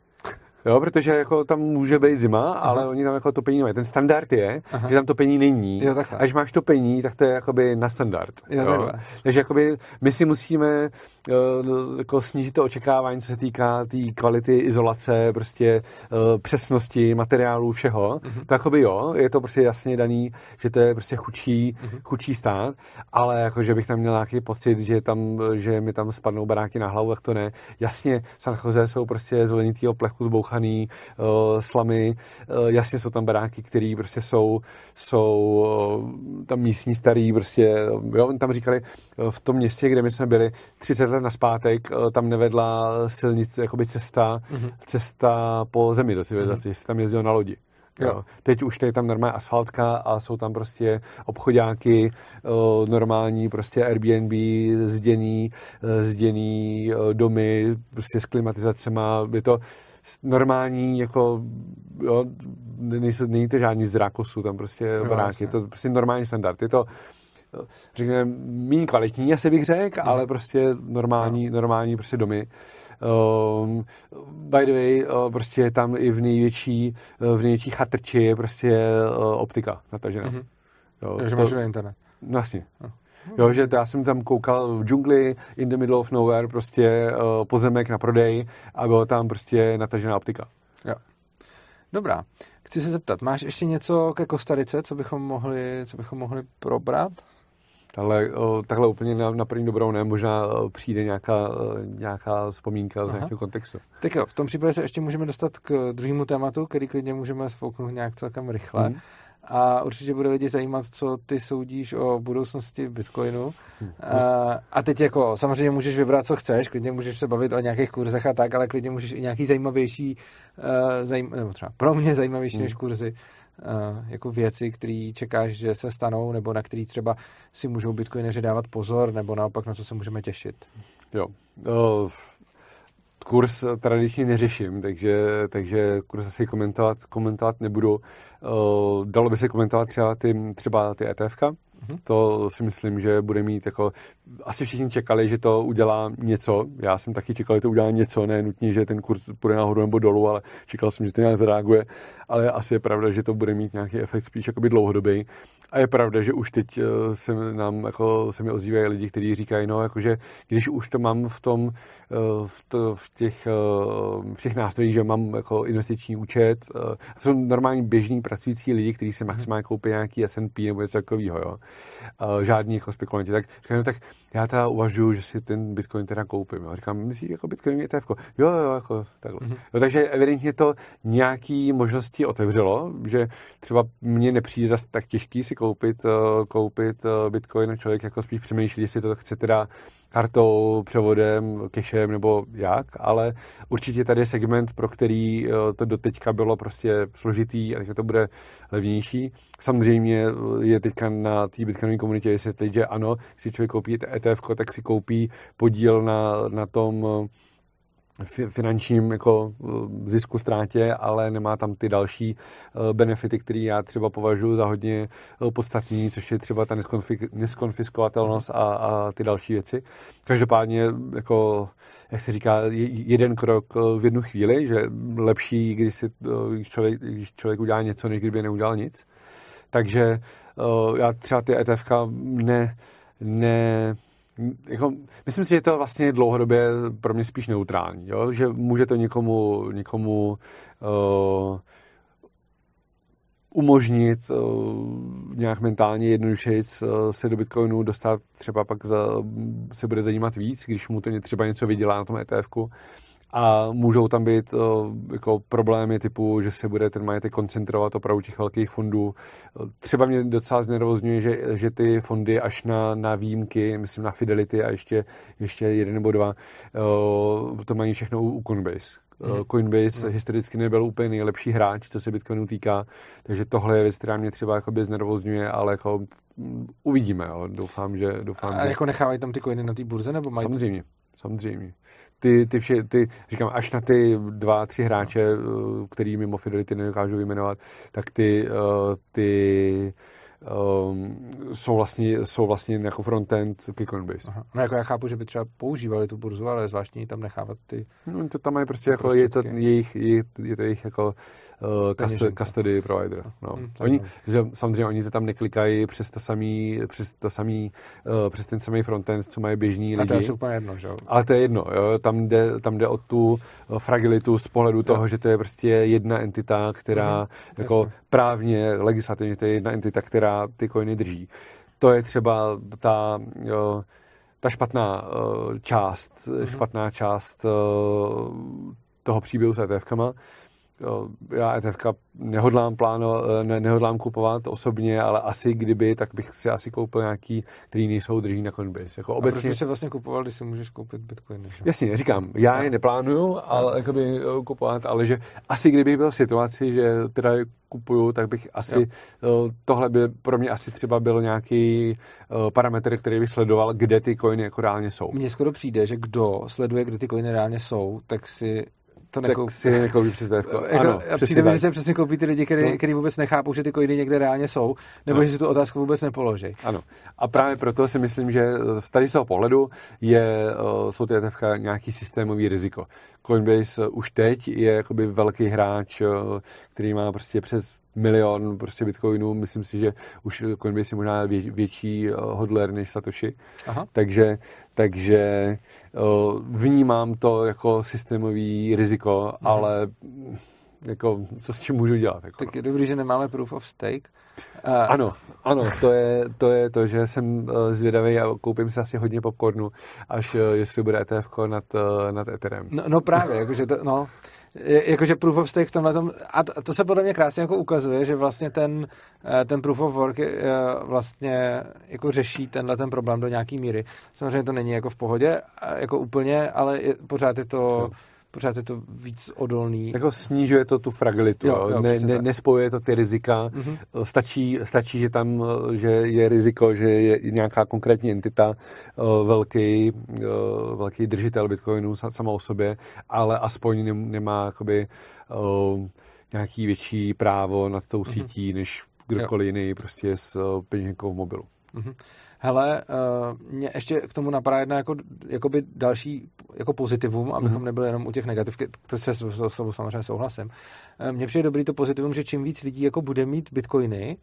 [SPEAKER 2] Jo, protože jako tam může být zima, Aha. ale oni tam jako topení nemají. Ten standard je, Aha. že tam topení není.
[SPEAKER 1] Jo,
[SPEAKER 2] Až máš topení, tak to je jakoby na standard. Jo, jo. Takže jakoby my si musíme uh, jako snížit to očekávání, co se týká té tý kvality izolace, prostě uh, přesnosti materiálů, všeho. Uh-huh. To jakoby jo, je to prostě jasně daný, že to je prostě chudší, uh-huh. chudší stát, ale jako, že bych tam měl nějaký pocit, že tam, že mi tam spadnou baráky na hlavu, tak to ne. Jasně, San Jose jsou prostě zelenitýho plechu zbouchaný, uh, slamy, uh, jasně jsou tam baráky, které prostě jsou, jsou uh, tam místní starý, prostě, jo, tam říkali, uh, v tom městě, kde my jsme byli, 30 let naspátek, uh, tam nevedla silnice, jakoby cesta, uh-huh. cesta po zemi do civilizace, se tam jezdil na lodi. Jo. Teď už je tam normální asfaltka a jsou tam prostě obchodáky, normální prostě Airbnb, zděný, zděný domy, prostě s klimatizacema. Je to normální, jako, jo, nejsou, není to žádný z Rakosu, tam prostě jo, baráky, je to prostě normální standard. Je to, řekněme, méně kvalitní, asi bych řekl, hmm. ale prostě normální, normální prostě domy. Um, by the way, uh, prostě je tam i v největší, uh, v největší chatrči je prostě uh, optika natažená. Mm-hmm.
[SPEAKER 1] Jo, Takže to, máš internet.
[SPEAKER 2] No, vlastně. No. Jo, že já jsem tam koukal v džungli, in the middle of nowhere, prostě uh, pozemek na prodej a byla tam prostě natažená optika.
[SPEAKER 1] Jo. Dobrá. Chci se zeptat, máš ještě něco ke Kostarice, co bychom mohli, co bychom mohli probrat?
[SPEAKER 2] Ale takhle úplně na, na první dobrou ne, možná přijde nějaká, nějaká vzpomínka z nějakého kontextu.
[SPEAKER 1] Tak jo, v tom případě se ještě můžeme dostat k druhému tématu, který klidně můžeme sfouknout nějak celkem rychle. Mm. A určitě bude lidi zajímat, co ty soudíš o budoucnosti Bitcoinu. Mm. A, a teď jako samozřejmě můžeš vybrat, co chceš, klidně můžeš se bavit o nějakých kurzech a tak, ale klidně můžeš i nějaký zajímavější, uh, zajím, nebo třeba pro mě zajímavější mm. než kurzy, Uh, jako věci, které čekáš, že se stanou, nebo na které třeba si můžou bitcoineři dávat pozor, nebo naopak na co se můžeme těšit?
[SPEAKER 2] Jo. Uh, kurz tradičně neřeším, takže, takže kurz asi komentovat, komentovat nebudu. Uh, dalo by se komentovat třeba ty, třeba ty ETF, Mm-hmm. To si myslím, že bude mít jako... Asi všichni čekali, že to udělá něco. Já jsem taky čekal, že to udělá něco, ne nutně, že ten kurz půjde nahoru nebo dolů, ale čekal jsem, že to nějak zareaguje. Ale asi je pravda, že to bude mít nějaký efekt spíš jakoby dlouhodobý. A je pravda, že už teď eh, se nám jako, se mi ozývají lidi, kteří říkají, no, jakože když už to mám v tom, eh, v, to, v, těch, eh, v těch nástrojích, že mám jako investiční účet, to jsou normální běžní pracující lidi, kteří se maximálně koupí nějaký S&P nebo něco takového, jo. Žádní jako spekulanti. Tak říkají, no, tak já teda uvažuju, že si ten Bitcoin teda koupím. Jo. Říkám, myslíš jako Bitcoin ETF? Jo, jo, jako takhle. Mm-hmm. Jo, takže evidentně to nějaký možnosti otevřelo, že třeba mně nepřijde zase tak těžký si koupit, uh, koupit uh, Bitcoin, člověk jako spíš přemýšlí, jestli to chce teda kartou, převodem, cashem nebo jak, ale určitě tady je segment, pro který uh, to doteďka bylo prostě složitý a takže to bude levnější. Samozřejmě je teďka na té bitcoinové komunitě vysvětlit, že ano, si člověk koupí ETF, tak si koupí podíl na, na tom finančním jako eh, zisku ztrátě, ale nemá tam ty další eh, benefity, které já třeba považuji za hodně eh, podstatní, což je třeba ta neskonfiskovatelnost a, a ty další věci. Každopádně, jako, jak se říká, jeden krok v jednu chvíli, že lepší, když, si, když, člověk, když člověk udělá něco, než kdyby neudělal nic. Takže já třeba ty ETF ne, ne jako, myslím si, že to vlastně dlouhodobě pro mě spíš neutrální, jo? že může to někomu, někomu uh, umožnit uh, nějak mentálně jednodušeji uh, se do Bitcoinu dostat třeba pak za, se bude zajímat víc, když mu to třeba něco vydělá na tom ETF-ku a můžou tam být uh, jako problémy typu, že se bude ten majetek koncentrovat opravdu těch velkých fondů. Třeba mě docela znervozňuje, že, že ty fondy až na, na výjimky, myslím na Fidelity a ještě, ještě jeden nebo dva, uh, to mají všechno u, u Coinbase. Mm. Coinbase mm. historicky nebyl úplně nejlepší hráč, co se Bitcoinu týká, takže tohle je věc, která mě třeba jakoby znervozňuje, ale jako mm, uvidíme, jo. doufám, že... Doufám,
[SPEAKER 1] a
[SPEAKER 2] že...
[SPEAKER 1] jako nechávají tam ty coiny na té burze, nebo mají...
[SPEAKER 2] Samozřejmě, samozřejmě. Ty, ty, vše, ty, říkám, až na ty dva, tři hráče, eh, který mimo Fidelity nedokážu vyjmenovat, tak ty, eh, ty um, jsou, vlastně, jsou vlastně jako frontend ke Coinbase. Aha.
[SPEAKER 1] No jako já chápu, že by třeba používali tu burzu, ale zvláštní tam nechávat ty
[SPEAKER 2] No to tam mají prostě jako, je to jejich, je, je to jejich jako uh, custody provider. No. Hmm, oni, že, samozřejmě oni to tam neklikají přes to samý, přes to samý, uh, přes ten samý frontend, co mají běžní lidi. A
[SPEAKER 1] to je úplně jedno, že jo?
[SPEAKER 2] Ale to je jedno, jo? Tam, jde, tam jde o tu fragilitu z pohledu jo. toho, že to je prostě jedna entita, která hmm, jako jasně. právně, legislativně to je jedna entita, která ty coiny drží. To je třeba ta, ta špatná uh, část, mm-hmm. špatná část uh, toho příběhu s ETFkama, já ETF nehodlám pláno, ne, nehodlám kupovat osobně, ale asi kdyby, tak bych si asi koupil nějaký, který nejsou drží na Coinbase.
[SPEAKER 1] Jako obecně... A proč se vlastně kupoval, když si můžeš koupit Bitcoin? Že?
[SPEAKER 2] Jasně, říkám, já je neplánuju ale, jakoby, eh, kupovat, ale že asi kdybych byl v situaci, že teda kupuju, tak bych asi, jo. Eh, tohle by pro mě asi třeba byl nějaký eh, parametr, který bych sledoval, kde ty coiny jako reálně jsou.
[SPEAKER 1] Mně skoro přijde, že kdo sleduje, kde ty coiny reálně jsou, tak si
[SPEAKER 2] to nekoupí. Tak si nekoupí přes DFko.
[SPEAKER 1] Jako, ano, přijde mi, že se přesně koupí ty lidi, kteří no. vůbec nechápou, že ty coiny někde reálně jsou, nebo no. že si tu otázku vůbec nepoloží.
[SPEAKER 2] Ano. A právě proto si myslím, že z tady z toho pohledu je, eh, jsou ty ETF nějaký systémový riziko. Coinbase už teď je jakoby velký hráč, eh, který má prostě přes milion prostě bitcoinů. Myslím si, že už Coinbase je možná vě, větší uh, hodler než Satoshi. Aha. Takže, takže uh, vnímám to jako systémový riziko. Mhm. ale jako, co s tím můžu dělat? Jako,
[SPEAKER 1] tak no. je dobrý, že nemáme proof of stake.
[SPEAKER 2] Uh, ano, ano, to je, to je to, že jsem uh, zvědavý a koupím si asi hodně popcornu, až uh, jestli bude ETF nad, uh, nad Etherem.
[SPEAKER 1] No, no právě, jakože to, no, jakože proof of stake v tomhle tom, a to, se podle mě krásně jako ukazuje, že vlastně ten, eh, ten proof of work je, vlastně jako řeší tenhle ten problém do nějaký míry. Samozřejmě to není jako v pohodě, jako úplně, ale je, pořád je to... No pořád je to víc odolný.
[SPEAKER 2] Jako snižuje to tu fragilitu, jo, jo, ne, ne, nespojuje to ty rizika, mm-hmm. stačí, stačí, že tam že je riziko, že je nějaká konkrétní entita, eh, velký, eh, velký držitel Bitcoinu sama o sobě, ale aspoň nemá jakoby, eh, nějaký větší právo nad tou mhm. sítí, mm-hmm. než kdokoliv jo. jiný prostě s peněženkou v mobilu.
[SPEAKER 1] Mm-hmm. Hele, uh, mě ještě k tomu napadá jedna jako, jakoby další jako pozitivum, abychom mm. nebyli jenom u těch negativ, to se s samozřejmě souhlasím. Uh, mně přijde dobrý to pozitivum, že čím víc lidí jako bude mít bitcoiny,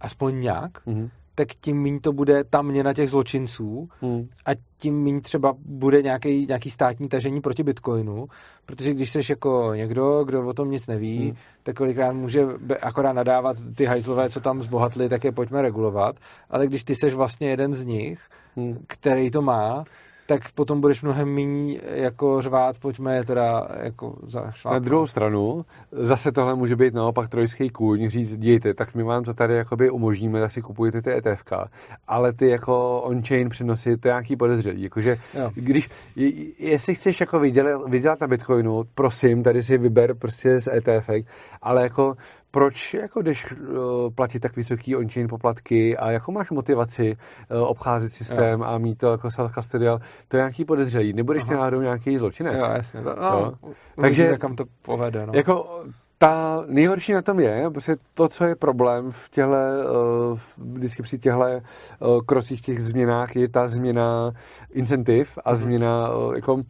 [SPEAKER 1] aspoň nějak, mm tak tím méně to bude ta měna těch zločinců hmm. a tím méně třeba bude nějaký, nějaký státní tažení proti Bitcoinu, protože když jsi jako někdo, kdo o tom nic neví, hmm. tak kolikrát může akorát nadávat ty hajzlové, co tam zbohatli, tak je pojďme regulovat, ale když ty seš vlastně jeden z nich, hmm. který to má, tak potom budeš mnohem méně jako řvát, pojďme teda jako zašlát.
[SPEAKER 2] Na druhou stranu, zase tohle může být naopak trojský kůň, říct, dějte, tak my vám to tady jakoby umožníme, tak si kupujete ty ETFK, ale ty jako on-chain přenosy, to je nějaký podezřelý, jakože když, jestli chceš jako vydělat, vydělat na Bitcoinu, prosím, tady si vyber prostě z ETF, ale jako proč jako jdeš uh, platit tak vysoký on-chain poplatky a jako máš motivaci uh, obcházet systém jo. a mít to jako self-custodial, to je nějaký podezřelý. Nebudeš Aha. náhodou nějaký zločinec.
[SPEAKER 1] Jo, jasně. No, jo. Takže kam to povede. No.
[SPEAKER 2] Jako ta nejhorší na tom je, prostě to, co je problém v těhle, uh, vždycky při těchto krocích, těch změnách, je ta změna incentiv a mm-hmm. změna jako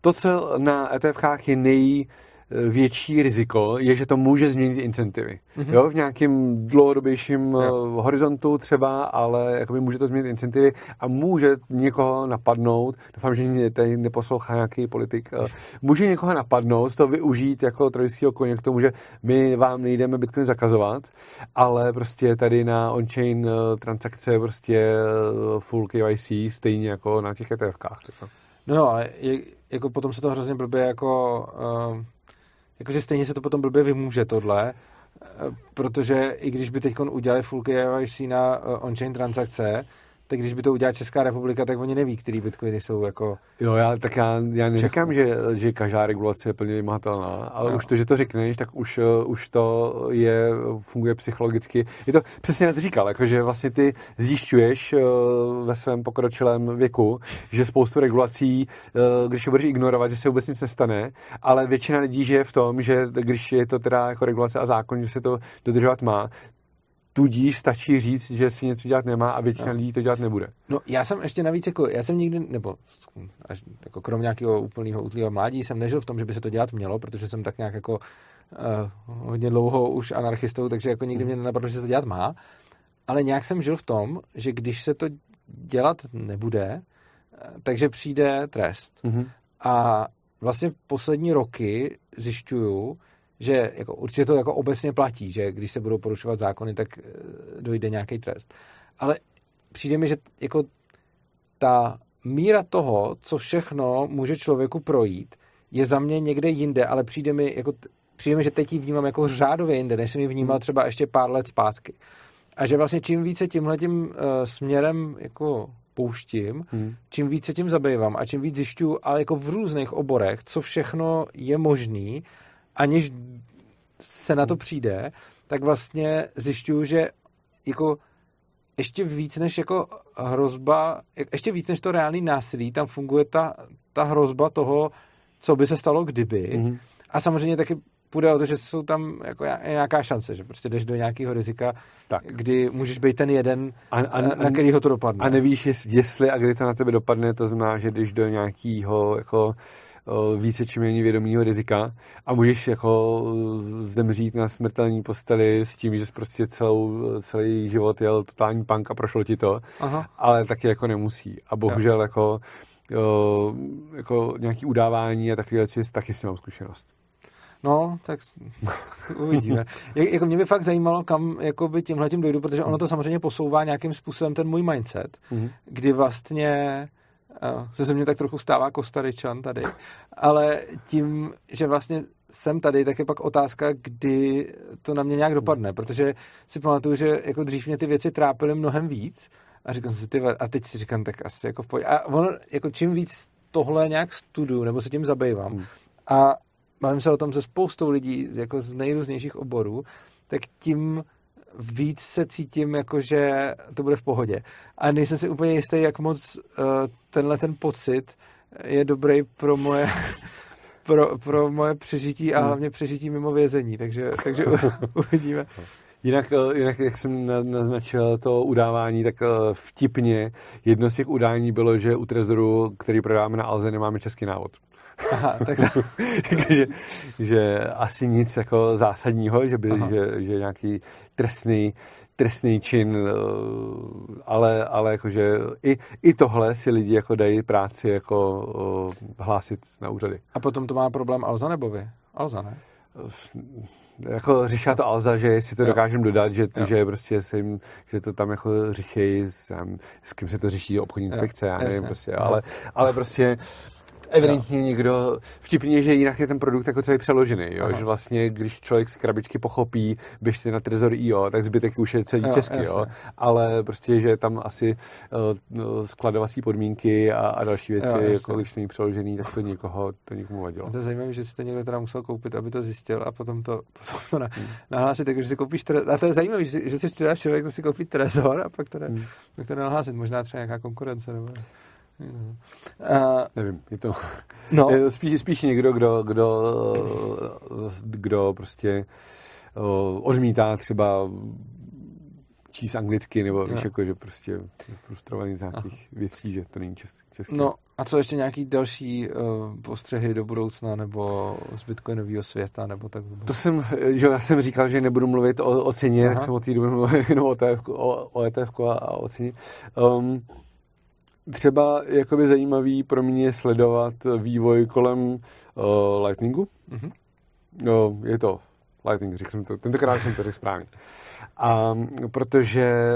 [SPEAKER 2] to, co na ETFkách je nej větší riziko je, že to může změnit incentivy. Mm-hmm. Jo, v nějakém dlouhodobějším jo. Eh, horizontu třeba, ale jakoby může to změnit incentivy a může někoho napadnout, doufám, že mě tady neposlouchá nějaký politik, eh, může někoho napadnout, to využít jako trojského koně k tomu, že my vám nejdeme Bitcoin zakazovat, ale prostě tady na on-chain eh, transakce prostě full KYC stejně jako na těch ETFkách.
[SPEAKER 1] No jo, ale je, jako potom se to hrozně blbě jako uh, jakože stejně se to potom blbě vymůže tohle, eh, protože i když by teď udělali full KYC na eh, on-chain transakce, tak když by to udělala Česká republika, tak oni neví, který bitcoiny jsou jako...
[SPEAKER 2] Jo, já, tak já, já neříkám, že, že každá regulace je plně vymahatelná, ale no. už to, že to řekneš, tak už, uh, už to je, funguje psychologicky. Je to přesně jak říkal, jako, že vlastně ty zjišťuješ uh, ve svém pokročilém věku, že spoustu regulací, uh, když je budeš ignorovat, že se vůbec nic nestane, ale většina lidí žije v tom, že když je to teda jako regulace a zákon, že se to dodržovat má, tudíž stačí říct, že si něco dělat nemá a většina no. lidí to dělat nebude.
[SPEAKER 1] No já jsem ještě navíc, jako, já jsem nikdy, nebo až, jako krom nějakého úplného útlého mládí jsem nežil v tom, že by se to dělat mělo, protože jsem tak nějak jako uh, hodně dlouho už anarchistou, takže jako nikdy mě nenapadlo, že se to dělat má. Ale nějak jsem žil v tom, že když se to dělat nebude, eh, takže přijde trest. Mm-hmm. A vlastně poslední roky zjišťuju, že jako určitě to jako obecně platí, že když se budou porušovat zákony, tak eh, dojde nějaký trest. Ale přijde mi, že jako ta míra toho, co všechno může člověku projít, je za mě někde jinde, ale přijde mi, jako, přijde mi že teď ji vnímám jako řádově jinde, než jsem ji vnímal hmm. třeba ještě pár let zpátky. A že vlastně čím více tímhletím uh, směrem jako pouštím, hmm. čím více tím zabývám a čím víc zjišťuju, ale jako v různých oborech, co všechno je možný, aniž se na to přijde, tak vlastně zjišťuju, že jako ještě víc než jako hrozba, ještě víc než to reálný násilí, tam funguje ta, ta hrozba toho, co by se stalo kdyby. Mm-hmm. A samozřejmě taky půjde o to, že jsou tam jako nějaká šance, že prostě jdeš do nějakého rizika, tak. kdy můžeš být ten jeden, a, a, na kterýho to dopadne.
[SPEAKER 2] A nevíš, jestli a kdy to na tebe dopadne, to znamená, že jdeš do nějakého jako více či méně vědomího rizika a můžeš jako zemřít na smrtelní posteli s tím, že jsi prostě celou, celý život jel totální punk a prošlo ti to, Aha. ale taky jako nemusí. A bohužel ja. jako, jako nějaký udávání a takové věci, taky s tím mám zkušenost.
[SPEAKER 1] No, tak uvidíme. jako mě by fakt zajímalo, kam jakoby tímhle tím dojdu, protože ono to samozřejmě posouvá nějakým způsobem ten můj mindset, mm-hmm. kdy vlastně se ze mě tak trochu stává Kostaričan tady, ale tím, že vlastně jsem tady, tak je pak otázka, kdy to na mě nějak dopadne, protože si pamatuju, že jako dřív mě ty věci trápily mnohem víc a jsem si, ty, a teď si říkám, tak asi jako v pohodě. A ono, jako čím víc tohle nějak studuju, nebo se tím zabývám hmm. a bavím se o tom se spoustou lidí jako z nejrůznějších oborů, tak tím víc se cítím jako, že to bude v pohodě. A nejsem si úplně jistý, jak moc uh, tenhle ten pocit je dobrý pro moje pro, pro moje přežití a hmm. hlavně přežití mimo vězení, takže, takže uvidíme.
[SPEAKER 2] Jinak, eh, jinak, jak jsem naznačil to udávání, tak eh, vtipně jedno z těch udání bylo, že u Trezoru, který prodáváme na Alze, nemáme český návod. Aha, tak že, že asi nic jako zásadního, že by že, že nějaký trestný, trestný čin, eh, ale, ale jakože i, i tohle si lidi jako dají práci jako hlásit na úřady.
[SPEAKER 1] A potom to má problém Alza nebo vy? Alza, ne?
[SPEAKER 2] jako řešila to Alza, že si to dokážem dodat, že, že prostě se jim, že to tam jako řeší s, s kým se to řeší obchodní inspekce, já nevím, prostě, ale, ale prostě evidentně jo. někdo, vtipně, že jinak je ten produkt jako celý přeložený, jo? že vlastně, když člověk si krabičky pochopí, běžte na Trezor.io, tak zbytek už je celý jo, česky, jo? ale prostě, že tam asi uh, skladovací podmínky a, a další věci, jo, jako když není přeložený, tak to někoho, to někomu vadilo.
[SPEAKER 1] A to je zajímavé, že si to někdo teda musel koupit, aby to zjistil a potom to, potom to na, hmm. nahlásit, takže si koupíš, a to je zajímavé, že, že si člověk, to si koupí Trezor a pak to, ne, hmm. pak to nahlásit, možná třeba nějaká konkurence nebo
[SPEAKER 2] Uh, Nevím, je to no. je spíš, spíš někdo, kdo, kdo, kdo prostě odmítá třeba číst anglicky, nebo víš, jako, že prostě je frustrovaný z nějakých Aha. věcí, že to není česky.
[SPEAKER 1] No a co ještě nějaký další uh, postřehy do budoucna, nebo z bitcoinového světa, nebo tak?
[SPEAKER 2] To jsem, že já jsem říkal, že nebudu mluvit o, o ceně, Aha. tak jsem o té době mluvil jenom o, ETF, o, o ETF a, a o ceně. Um, třeba jakoby zajímavý pro mě sledovat vývoj kolem uh, Lightningu. Mm-hmm. No, je to Lightning, řekl jsem to, tentokrát jsem to řekl správně. A protože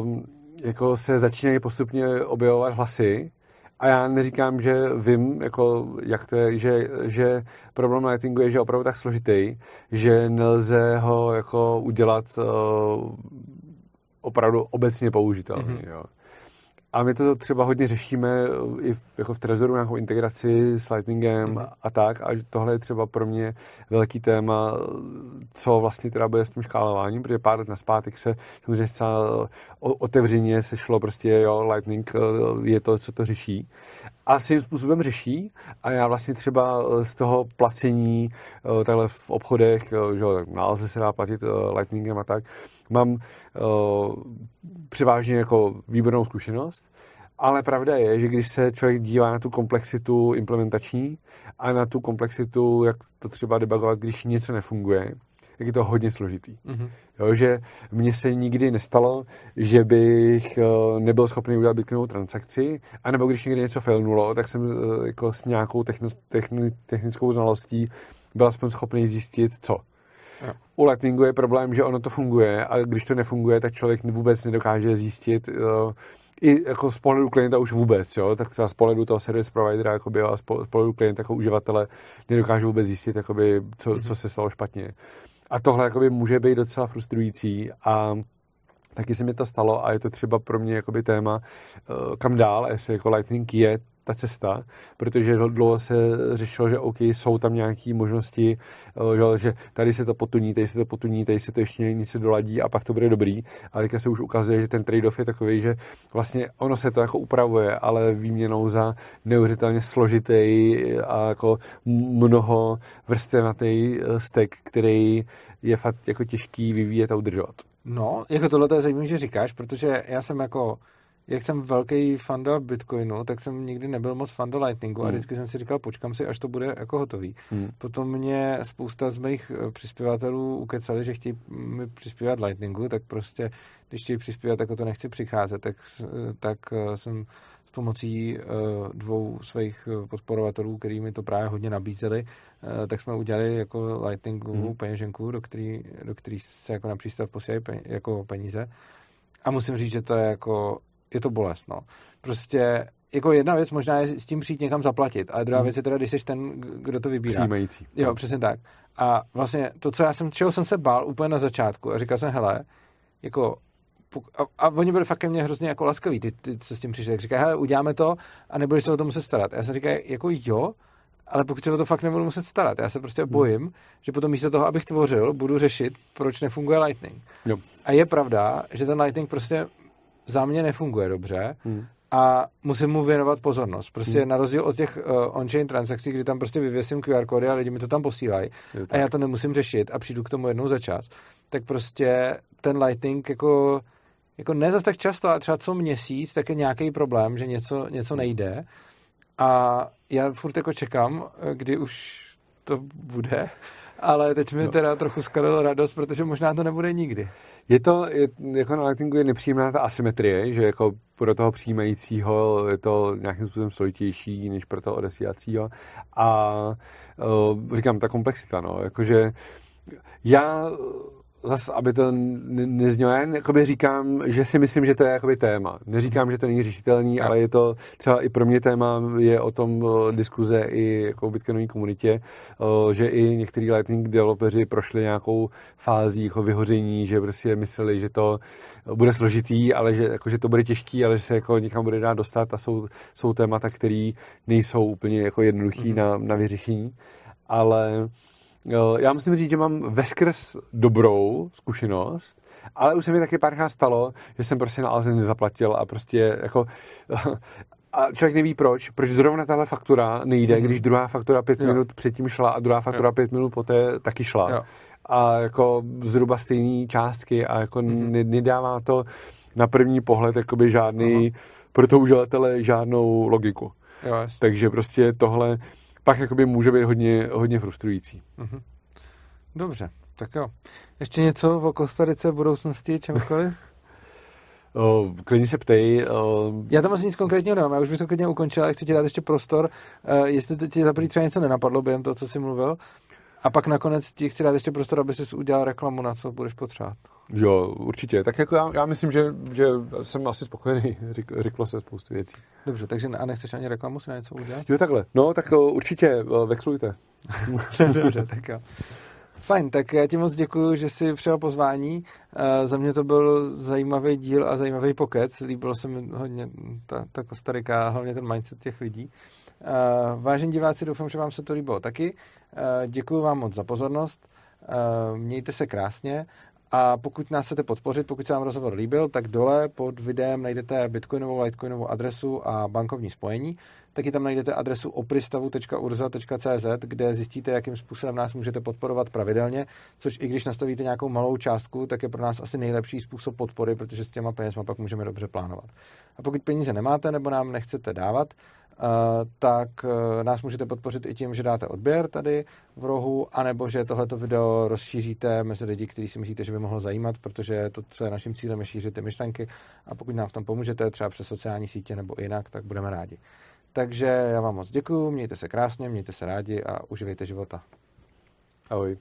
[SPEAKER 2] uh, jako se začínají postupně objevovat hlasy, a já neříkám, že vím, jako, jak to je, že, že problém Lightningu je, že je opravdu tak složitý, že nelze ho jako udělat uh, opravdu obecně použitelný. Mm-hmm. Jo A my to třeba hodně řešíme i v, jako v Trezoru nějakou integraci s Lightningem mm. a tak. A tohle je třeba pro mě velký téma, co vlastně teda bude s tím škálováním, protože pár let naspátek se samozřejmě zcela otevřeně sešlo prostě, jo, Lightning eh, je to, co to řeší. A svým způsobem řeší a já vlastně třeba z toho placení eh, takhle v obchodech, že nálze se dá platit Lightningem a tak, mám uh, převážně jako výbornou zkušenost, ale pravda je, že když se člověk dívá na tu komplexitu implementační a na tu komplexitu, jak to třeba debugovat, když něco nefunguje, tak je to hodně složitý. Mm-hmm. Jo, že mně se nikdy nestalo, že bych uh, nebyl schopný udělat bitcoinovou transakci, anebo když někdy něco failnulo, tak jsem uh, jako s nějakou techni, technickou znalostí byl aspoň schopný zjistit, co. U Lightningu je problém, že ono to funguje a když to nefunguje, tak člověk vůbec nedokáže zjistit uh, i jako z pohledu klienta už vůbec, jo, tak třeba z pohledu toho service providera jakoby, a z pohledu klienta jako uživatele nedokáže vůbec zjistit, jakoby, co, mm-hmm. co se stalo špatně. A tohle jakoby, může být docela frustrující a taky se mi to stalo a je to třeba pro mě jakoby téma, uh, kam dál, jestli jako Lightning je ta cesta, protože dlouho se řešilo, že OK, jsou tam nějaké možnosti, eh, že tady se to potuní, tady se to potuní, tady se to ještě něco doladí a pak to bude dobrý. A teďka se už ukazuje, že ten trade-off je takový, že vlastně ono se to jako upravuje, ale výměnou za neuvěřitelně složitý a jako mnoho vrstevnatý eh, stack, který je fakt jako těžký vyvíjet a udržovat.
[SPEAKER 1] No, jako tohle to je zajímavé, že říkáš, protože já jsem jako jak jsem velký fanda Bitcoinu, tak jsem nikdy nebyl moc fanda Lightningu hmm. a vždycky jsem si říkal, počkám si, až to bude jako hotový. Hmm. Potom mě spousta z mých eh, přispěvatelů ukecali, že chtějí mi přispívat Lightningu, tak prostě, když chtějí přispívat, tak o to nechci přicházet, tak, eh, tak eh, jsem s pomocí dvou svých podporovatelů, který mi to právě hodně nabízeli, tak jsme udělali jako Lightningovou hmm. peněženku, do který, do který se jako na přístav posílají jako peníze. A musím říct, že to je jako je to bolest, no. Prostě jako jedna věc možná je s tím přijít někam zaplatit, ale druhá hmm. věc je teda, když jsi ten, kdo to vybírá.
[SPEAKER 2] Přijímající.
[SPEAKER 1] Jo, přesně tak. A vlastně to, co já jsem, čeho jsem se bál úplně na začátku a říkal jsem, hele, jako a, a oni byli fakt ke mně hrozně jako laskaví, ty, ty co s tím přišli, tak říkají, hele, uděláme to a nebudeš se o to muset starat. Já jsem říkal, jako jo, ale pokud se o to fakt nebudu muset starat, já se prostě hmm. bojím, hmm. že potom místo toho, abych tvořil, budu řešit, proč nefunguje Lightning. Jo. A je pravda, že ten Lightning prostě za mě nefunguje dobře hmm. a musím mu věnovat pozornost. Prostě hmm. na rozdíl od těch uh, on-chain transakcí, kdy tam prostě vyvěsím QR kódy a lidi mi to tam posílají a já to nemusím řešit a přijdu k tomu jednou za čas, tak prostě ten Lightning jako jako ne zase tak často, ale třeba co měsíc, tak je nějaký problém, že něco, něco nejde. A já furt jako čekám, kdy už to bude, ale teď mi no. teda trochu skadalo radost, protože možná to nebude nikdy.
[SPEAKER 2] Je to, je, jako na Lightningu je nepříjemná ta asymetrie, že jako pro toho přijímajícího je to nějakým způsobem složitější než pro toho odesílacího. A uh, říkám, ta komplexita, no, jakože já zase, aby to neznělo, já jakoby říkám, že si myslím, že to je jakoby téma. Neříkám, že to není řešitelný, ale je to třeba i pro mě téma, je o tom diskuze i jako v bitcoinové komunitě, že i některý Lightning developeři prošli nějakou fází jako vyhoření, že prostě mysleli, že to bude složitý, ale že, jako, že to bude těžký, ale že se jako někam bude dát dostat a jsou, jsou témata, které nejsou úplně jako jednoduchý mm-hmm. na, na vyřešení. Ale já musím říct, že mám veskrz dobrou zkušenost, ale už se mi taky párkrát stalo, že jsem prostě na Alze nezaplatil a prostě jako a člověk neví proč, proč zrovna tahle faktura nejde, mm-hmm. když druhá faktura pět jo. minut předtím šla a druhá faktura jo. pět minut poté taky šla. Jo. A jako zhruba stejné částky a jako mm-hmm. nedává to na první pohled jakoby žádný, uh-huh. pro to uživatele žádnou logiku. Jo, Takže prostě tohle pak jakoby může být hodně, hodně frustrující. Mm-hmm.
[SPEAKER 1] Dobře, tak jo. Ještě něco o Kostarice, budoucnosti, čemkoliv?
[SPEAKER 2] Uh, klidně se ptej. Uh...
[SPEAKER 1] Já tam asi nic konkrétního nemám, já už bych to klidně ukončil, ale chci ti dát ještě prostor, uh, jestli ti za třeba něco nenapadlo během toho, co jsi mluvil. A pak nakonec ti chci dát ještě prostor, aby jsi udělal reklamu, na co budeš potřebovat.
[SPEAKER 2] Jo, určitě. Tak jako já, já myslím, že, že jsem asi spokojený. Řek, řeklo se spoustu věcí.
[SPEAKER 1] Dobře, takže a nechceš ani reklamu si na něco udělat?
[SPEAKER 2] Jo, takhle. No, tak určitě vexlujte.
[SPEAKER 1] Dobře, tak jo. Fajn, tak já ti moc děkuji, že jsi přijal pozvání. Uh, za mě to byl zajímavý díl a zajímavý pokec. Líbilo se mi hodně ta, ta Kostarika a hlavně ten mindset těch lidí. Uh, vážení diváci, doufám, že vám se to líbilo taky. Uh, děkuji vám moc za pozornost. Uh, mějte se krásně a pokud nás chcete podpořit, pokud se vám rozhovor líbil, tak dole pod videem najdete bitcoinovou, litecoinovou adresu a bankovní spojení. Taky tam najdete adresu opristavu.urza.cz, kde zjistíte, jakým způsobem nás můžete podporovat pravidelně, což i když nastavíte nějakou malou částku, tak je pro nás asi nejlepší způsob podpory, protože s těma penězma pak můžeme dobře plánovat. A pokud peníze nemáte nebo nám nechcete dávat, tak eh, nás můžete podpořit i tím, že dáte odběr tady v rohu, anebo že tohleto video rozšíříte mezi lidi, kteří si myslíte, že by mohlo zajímat, protože to, co je naším cílem, je šířit ty myšlenky a pokud nám v tom pomůžete, třeba přes sociální sítě nebo jinak, tak budeme rádi. Takže já vám moc děkuji, mějte se krásně, mějte se rádi a uživejte života.
[SPEAKER 2] Ahoj.